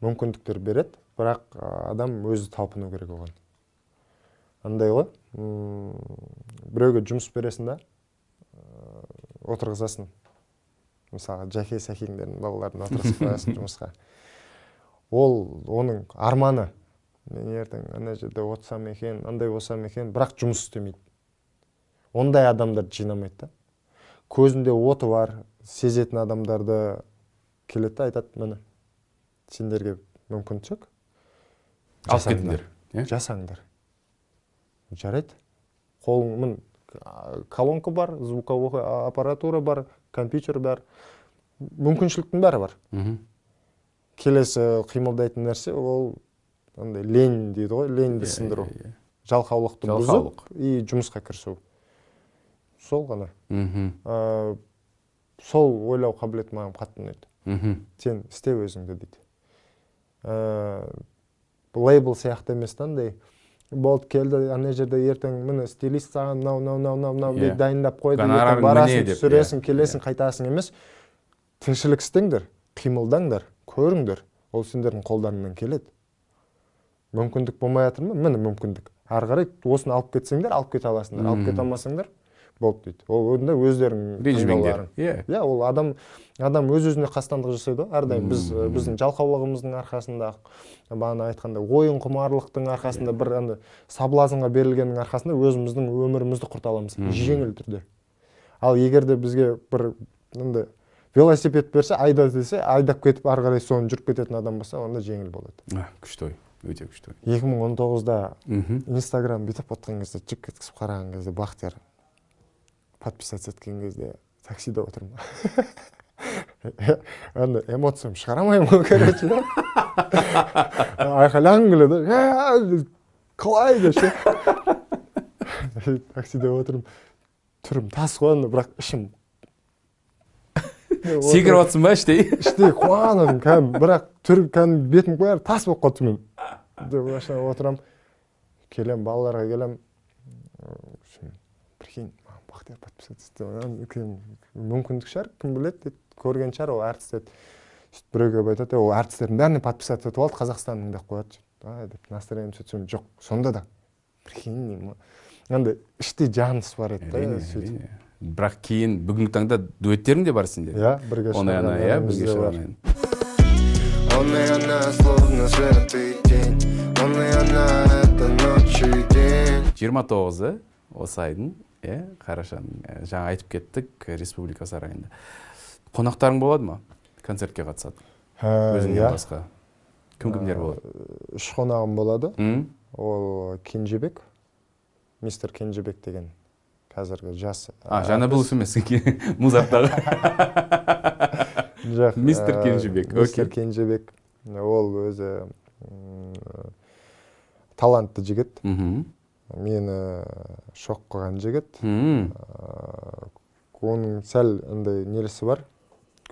[SPEAKER 2] Мүмкіндіктер береді бірақ адам өзі талпыну керек оған. Андай ғой. Біреуге жұмыс бересің да отырғызасың. Мысалы жәке сәкеңдердің балаларын отырғызып қоясың жұмысқа. Ол оның арманы мен ертең ана жерде отырсам екен андай болсам екен бірақ жұмыс істемейді. Ондай адамдарды жинамайды да. Көзінде оты бар сезетін адамдарды келеді да айтады міне сендерге мүмкіншілік
[SPEAKER 1] алып кетіңдер иә
[SPEAKER 2] жасаңдар. Жарайды. Қолың мін колонка бар звуковой аппаратура бар компьютер бар. Мүмкіншіліктің бәрі бар.
[SPEAKER 1] Мхм.
[SPEAKER 2] Келесі қимылдайтын нәрсе ол андай лень дейді ғой леньді сындыру жалқаулықты
[SPEAKER 1] Жалқаулық.
[SPEAKER 2] бұзып и жұмысқа кірісу. Сол ғана.
[SPEAKER 1] Мхм.
[SPEAKER 2] Ә, сол ойлау қабілеті маған қатты ұнайды.
[SPEAKER 1] Мхм.
[SPEAKER 2] Сен істе өзіңді дейді. Ә, лейбл сияқты емес та андай. Болды келді ана жерде ертең міне стилист саған мынау мынау мынау мынау мынау
[SPEAKER 1] Иә.
[SPEAKER 2] дейді дайындап қойды барасың
[SPEAKER 1] деп,
[SPEAKER 2] түсіресің
[SPEAKER 1] иә,
[SPEAKER 2] келесің қайтасың емес. Тіршілік істеңдер қимылдаңдар көріңдер. Ол сендердің қолдарыңнан келеді. Мүмкіндік болмай жатыр ма? Міне мүмкіндік. Ары қарай осыны алып кетсеңдер алып кете аласыңдар алып кете алмасаңдар болды дейді. Ол онда өздерің
[SPEAKER 1] ренжімеңдер иә.
[SPEAKER 2] Иә ол адам адам өз өзіне қастандық жасайды ғой. Әрдайым біз біздің жалқаулығымыздың арқасында бағана айтқандай ойын құмарлықтың арқасында бір андай соблазнға берілгеннің арқасында өзіміздің өмірімізді құрта аламыз. Жеңіл түрде. Ал егер де бізге бір андай велосипед берсе айда десе айдап кетіп ары қарай соны жүріп кететін адам болса онда жеңіл болады.
[SPEAKER 1] Күшті ой. Өте күшті ой.
[SPEAKER 2] 2019-да
[SPEAKER 1] мхм.
[SPEAKER 2] Инстаграм бүйтіп отқан кезде жік еткізіп қараған кезде бақтияр подписаться еткен кезде таксиде отырмын андай эмоциям шығара алмаймын ғой короче айқайлағым келеді «Ә, қалай деп ше таксиде отырмын түрім тас қой анда бірақ ішім
[SPEAKER 1] секіріп жатрсың ба іштей
[SPEAKER 2] іштей қуанып кәдімгі бірақ түр кәдімгі бетім бәрі тас болып қалыпты мен машинаға отырамын келемін балаларға келемін прикинь. Бақтияр подписаться. Етті мүмкіндік шығар кім біледі дейді көрген шығар ол әртіс деді сөйтіп біреуге келіп айтады «Е, ол әртістердің бәріне подписаться етіп алды қазақстанның деп қояды сөйтіп ай деп настроением сөйтсем жоқ сонда да. Прикинь деймін андай іштей жаныс бар еді да сөйтіп
[SPEAKER 1] бірақ кейін бүгінгі таңда дуэттерің де бар сендер
[SPEAKER 2] иә бірге
[SPEAKER 1] ана
[SPEAKER 2] шығарған
[SPEAKER 1] иә бірге шығарған ән.
[SPEAKER 3] Он и она словно свет и тень Он и она это ночь и день.
[SPEAKER 1] Жиырма тоғызы осы айдың иә қарашаның ә, жаңа айтып кеттік республика сарайында. Қонақтарың болады ма? Концертке қатысады.
[SPEAKER 2] Ә,
[SPEAKER 1] өзіңнен
[SPEAKER 2] иә.
[SPEAKER 1] басқа. Кім кімдер болады?
[SPEAKER 2] үш қонағым болады. Ол кенжебек мистер кенжебек деген қазіргі жас
[SPEAKER 1] а жанабылов емес *laughs* музарттағы. *laughs*
[SPEAKER 2] Жоқ
[SPEAKER 1] Мистер Кенжебек,
[SPEAKER 2] мистер кенжебек. Ол өзі талантты жігіт.
[SPEAKER 1] Мхм
[SPEAKER 2] мені шок қылған жігіт оның сәл андай нелесі бар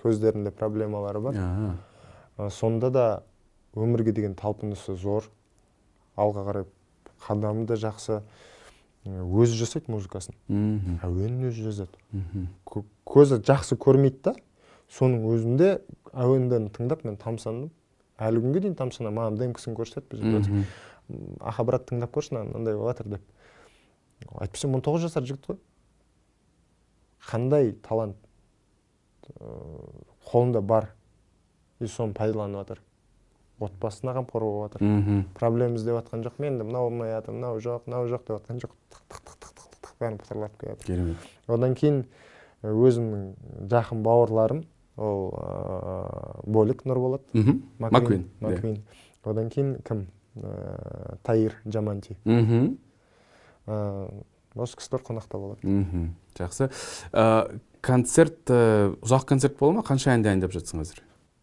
[SPEAKER 2] көздерінде проблемалары бар. Ә, сонда да өмірге деген талпынысы зор. Алға қарай қадамы да жақсы. Өзі жасайды музыкасын.
[SPEAKER 1] Мхм,
[SPEAKER 2] әуенін өзі жазады көзі жақсы көрмейді да соның өзінде әуендерін тыңдап мен тамсандым. Әлі күнге дейін тамсанамын маған демкісін көрсетеді біз
[SPEAKER 1] Мгм.
[SPEAKER 2] аха брат тыңдап көрші мынандай болып жатыр деп әйтпесе он тоғыз жасар жігіт қой қандай талант ыыы, қолында бар и соны пайдаланып жатыр отбасына қамқор болып жатыр
[SPEAKER 1] мхм.
[SPEAKER 2] Проблема іздеп жатқан жоқ менде мынау болмай жатыр мынау жоқ мынау жоқ деп жатқан жоқ. Тық тық тық тық тық тық бәрін пытырлап келе жатыр
[SPEAKER 1] керемет.
[SPEAKER 2] Одан кейін ә, өзімнің жақын бауырларым ол ә, болик нұрболат.
[SPEAKER 1] Мхм. Маквин
[SPEAKER 2] маквин. Одан кейін кім? Таир жаманти
[SPEAKER 1] мхм
[SPEAKER 2] ә, осы кісілер қонақта болады.
[SPEAKER 1] Мхм жақсы. Ә, концерт ә, ұзақ концерт бола ма? Қанша ән дайындап жатсың қазір?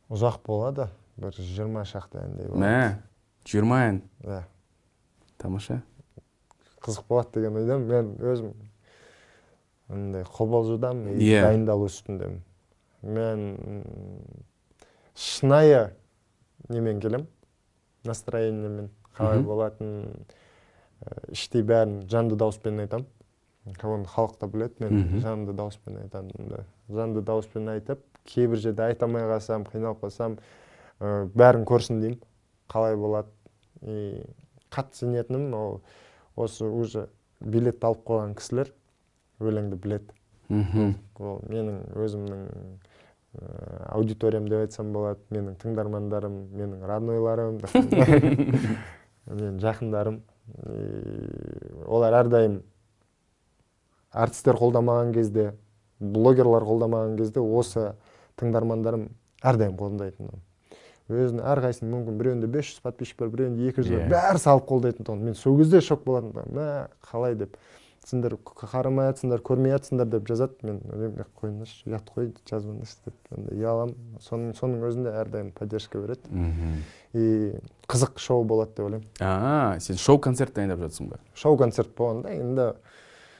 [SPEAKER 2] Ұзақ болады. Бір жиырма шақты әндей болады.
[SPEAKER 1] Мә жиырма ән?
[SPEAKER 2] Иә
[SPEAKER 1] тамаша.
[SPEAKER 2] Қызық болады деген ойдамын. Мен өзім андай қобалжудамын и
[SPEAKER 1] Иә.
[SPEAKER 2] дайындалу үстіндемін. Мен шынайы немен келем настроениемен қалай
[SPEAKER 1] Мгм.
[SPEAKER 2] болатынын ә, іштей бәрін жанды дауыспен айтамын оны халық та біледі мен жанды дауыспен айтатынымды жанды дауыспен айтып кейбір жерде айта алмай қалсам қиналып қалсам ә, бәрін көрсін деймін қалай болады и қатты сенетінім ол осы уже билет алып қойған кісілер өлеңді біледі.
[SPEAKER 1] Мхм
[SPEAKER 2] ол менің өзімнің аудиториям деп айтсам болады менің тыңдармандарым менің роднойларым *laughs* менің жақындарым. Олар әрдайым артистер қолдамаған кезде блогерлар қолдамаған кезде осы тыңдармандарым әрдайым қолдайтын өзінің әрқайсының мүмкін біреуінде 500 подписчик бар біреуінде 200 бар
[SPEAKER 1] Иә.
[SPEAKER 2] бәрі салып қолдайтын тұғын. Мен сол кезде шок болатынмын. Мә қалай деп. Сендер қарамай жатсыңдар көрмей жатсыңдар деп жазады мен ойлаймын «Е, қойыңдаршы ұят қой жазбаңдаршы деп андай ұяламын соның соның өзінде әрдайым поддержка береді
[SPEAKER 1] мхм.
[SPEAKER 2] И қызық шоу болады деп ойлаймын.
[SPEAKER 1] А сен шоу концерт дайындап жатсың ба?
[SPEAKER 2] Шоу концерт болғанда енді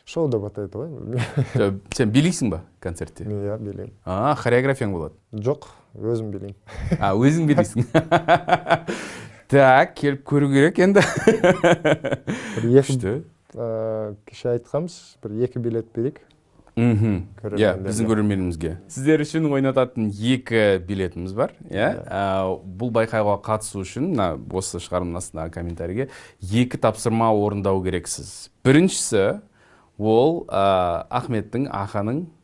[SPEAKER 2] шоу деп атайды ғой.
[SPEAKER 1] Сен билейсің ба концертте?
[SPEAKER 2] Иә билеймін.
[SPEAKER 1] А хореографияң болады?
[SPEAKER 2] Жоқ өзім билеймін. *laughs*
[SPEAKER 1] А өзің билейсің. *laughs* Так келіп көру керек енді. Күшті.
[SPEAKER 2] Ыыы, кеше айтқанбыз бір екі билет берейік
[SPEAKER 1] мхм иә біздің көрерменімізге сіздер үшін ойнататын екі билетіміз бар иә Ә, бұл байқауға қатысу үшін мына осы шығарманың астындағы комментарийге екі тапсырма орындау керексіз біріншісі ол ә, ахметтің аханың ә,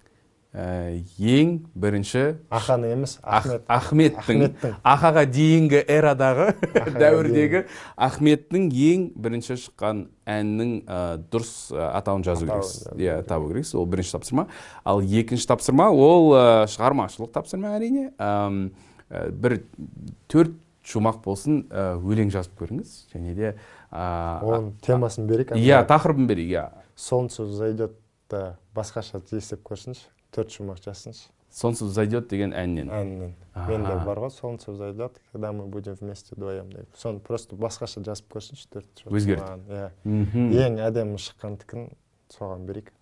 [SPEAKER 1] ең бірінші
[SPEAKER 2] аханы емес
[SPEAKER 1] Ах-
[SPEAKER 2] ахмет.
[SPEAKER 1] Ахметтің. Ахаға дейінгі эрадағы *laughs* дәуірдегі ахметтің ең бірінші шыққан әннің ә, дұрыс ә, атауын жазу керексіз иә табу керексіз ол бірінші тапсырма. Ал екінші тапсырма ол ә, шығармашылық тапсырма әрине. Ә, бір төрт шумақ болсын өлең жазып көріңіз. Және де
[SPEAKER 2] оның темасын берейік
[SPEAKER 1] иә тақырыбын берейік иә.
[SPEAKER 2] Солнце зайдет да басқаша естіп көрсінші. Төрт шумақ жазсыншы
[SPEAKER 1] солнце зайдет деген әннен.
[SPEAKER 2] Әнінен
[SPEAKER 1] Аха.
[SPEAKER 2] менде бар ғой солнце зайдет когда мы будем вместе вдвоем деп. Соны просто басқаша жазып көрсінші төрт шумақ.
[SPEAKER 1] Өзгерт.
[SPEAKER 2] иә. Ең әдемі шыққандікін соған берейік.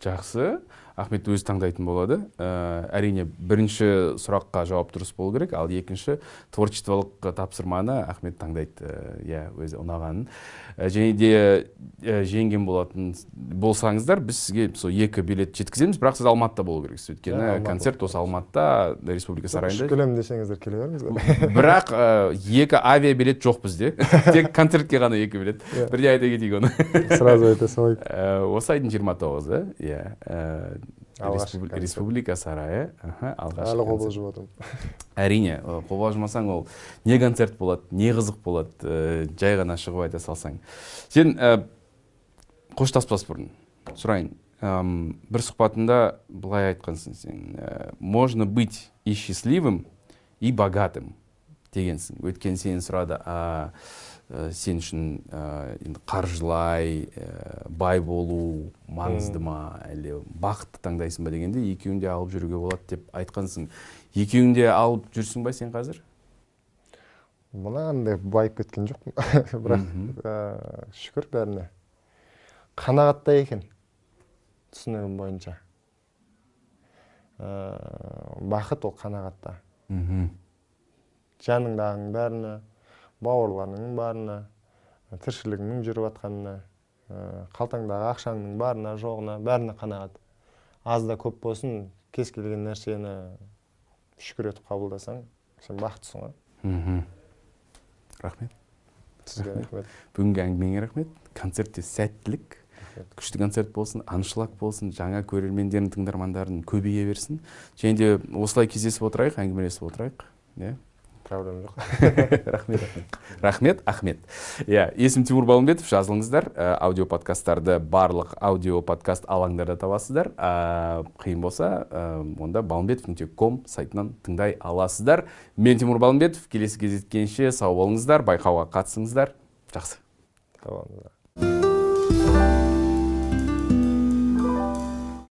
[SPEAKER 1] Жақсы. Ахмет өзі таңдайтын болады. Ә, әрине бірінші сұраққа жауап дұрыс болу керек ал екінші творчестволық тапсырманы ахмет таңдайды ә, иә өзі ұнағанын. Ә, және де ә, жеңген болатын болсаңыздар біз сізге сол екі билет жеткіземіз бірақ сіз алматыда болу керексіз. Өйткені концерт осы алматыда республика
[SPEAKER 2] ұшып
[SPEAKER 1] сарайында.
[SPEAKER 2] келемін десеңіздер келе беріңіздер *laughs*
[SPEAKER 1] бірақ ә, екі авиабилет жоқ бізде. *laughs* Тек концертке ғана екі билет.
[SPEAKER 2] Иә.
[SPEAKER 1] бірде айта кетейік оны.
[SPEAKER 2] Сразу айта салайын
[SPEAKER 1] Ә, *laughs* осы айдың жиырма тоғызы иә. Республика сарайы. Аха, алғашқы
[SPEAKER 2] әлі қобалжып отырмын.
[SPEAKER 1] Әрине қобалжымасаң ол не концерт болады не қызық болады ә, жай ғана шығып айта салсаң. Сен ә, қоштаспас бұрын. Сұрайын бір сұхбатында былай айтқансың сен ә, можно быть и счастливым и богатым дегенсің. Өйткені сенен сұрады сен үшін ә, енді қаржылай ә, бай болу маңызды ма? Әлде бақытты таңдайсың ба дегенде екеуін де алып жүруге болады деп айтқансың. Екеуін де алып жүрсің ба сен қазір?
[SPEAKER 2] Мынандай байып кеткен жоқпын. *laughs* Бірақ ә, шүкір бәріне. Қанағатта екен түсінігім бойынша. Ә, бақыт ол қанағатта.
[SPEAKER 1] Мхм.
[SPEAKER 2] Жаныңдағының бәріне. Бауырларыңның барына тіршілігіңнің жүріп жатқанына ә, қалтаңдағы ақшаңның барына жоғына бәріне қанағат. Аз да көп болсын кез келген нәрсені шүкір етіп қабылдасаң сен бақыттысың ғой.
[SPEAKER 1] Мхм. Рахмет.
[SPEAKER 2] Сізге рахмет. *laughs*
[SPEAKER 1] Бүгінгі әңгімеңе рахмет. Концертте сәттілік. Күшті концерт болсын аншлаг болсын жаңа көрермендерің тыңдармандарың көбейе берсін. Және де осылай кездесіп отырайық әңгімелесіп отырайық. Иә.
[SPEAKER 2] Проблема жоқ. *laughs*
[SPEAKER 1] Рахмет рахмет. Ахмет. Иә есімім тимур балымбетов жазылыңыздар. Ә, аудио подкасттарды барлық аудио подкаст алаңдарда табасыздар. Ә, қиын болса ә, онда балымбетов нүкте ком сайтынан тыңдай аласыздар. Мен тимур балымбетов келесі кездескенше сау болыңыздар байқауға қатысыңыздар. Жақсы.
[SPEAKER 2] Сау болыңыздар.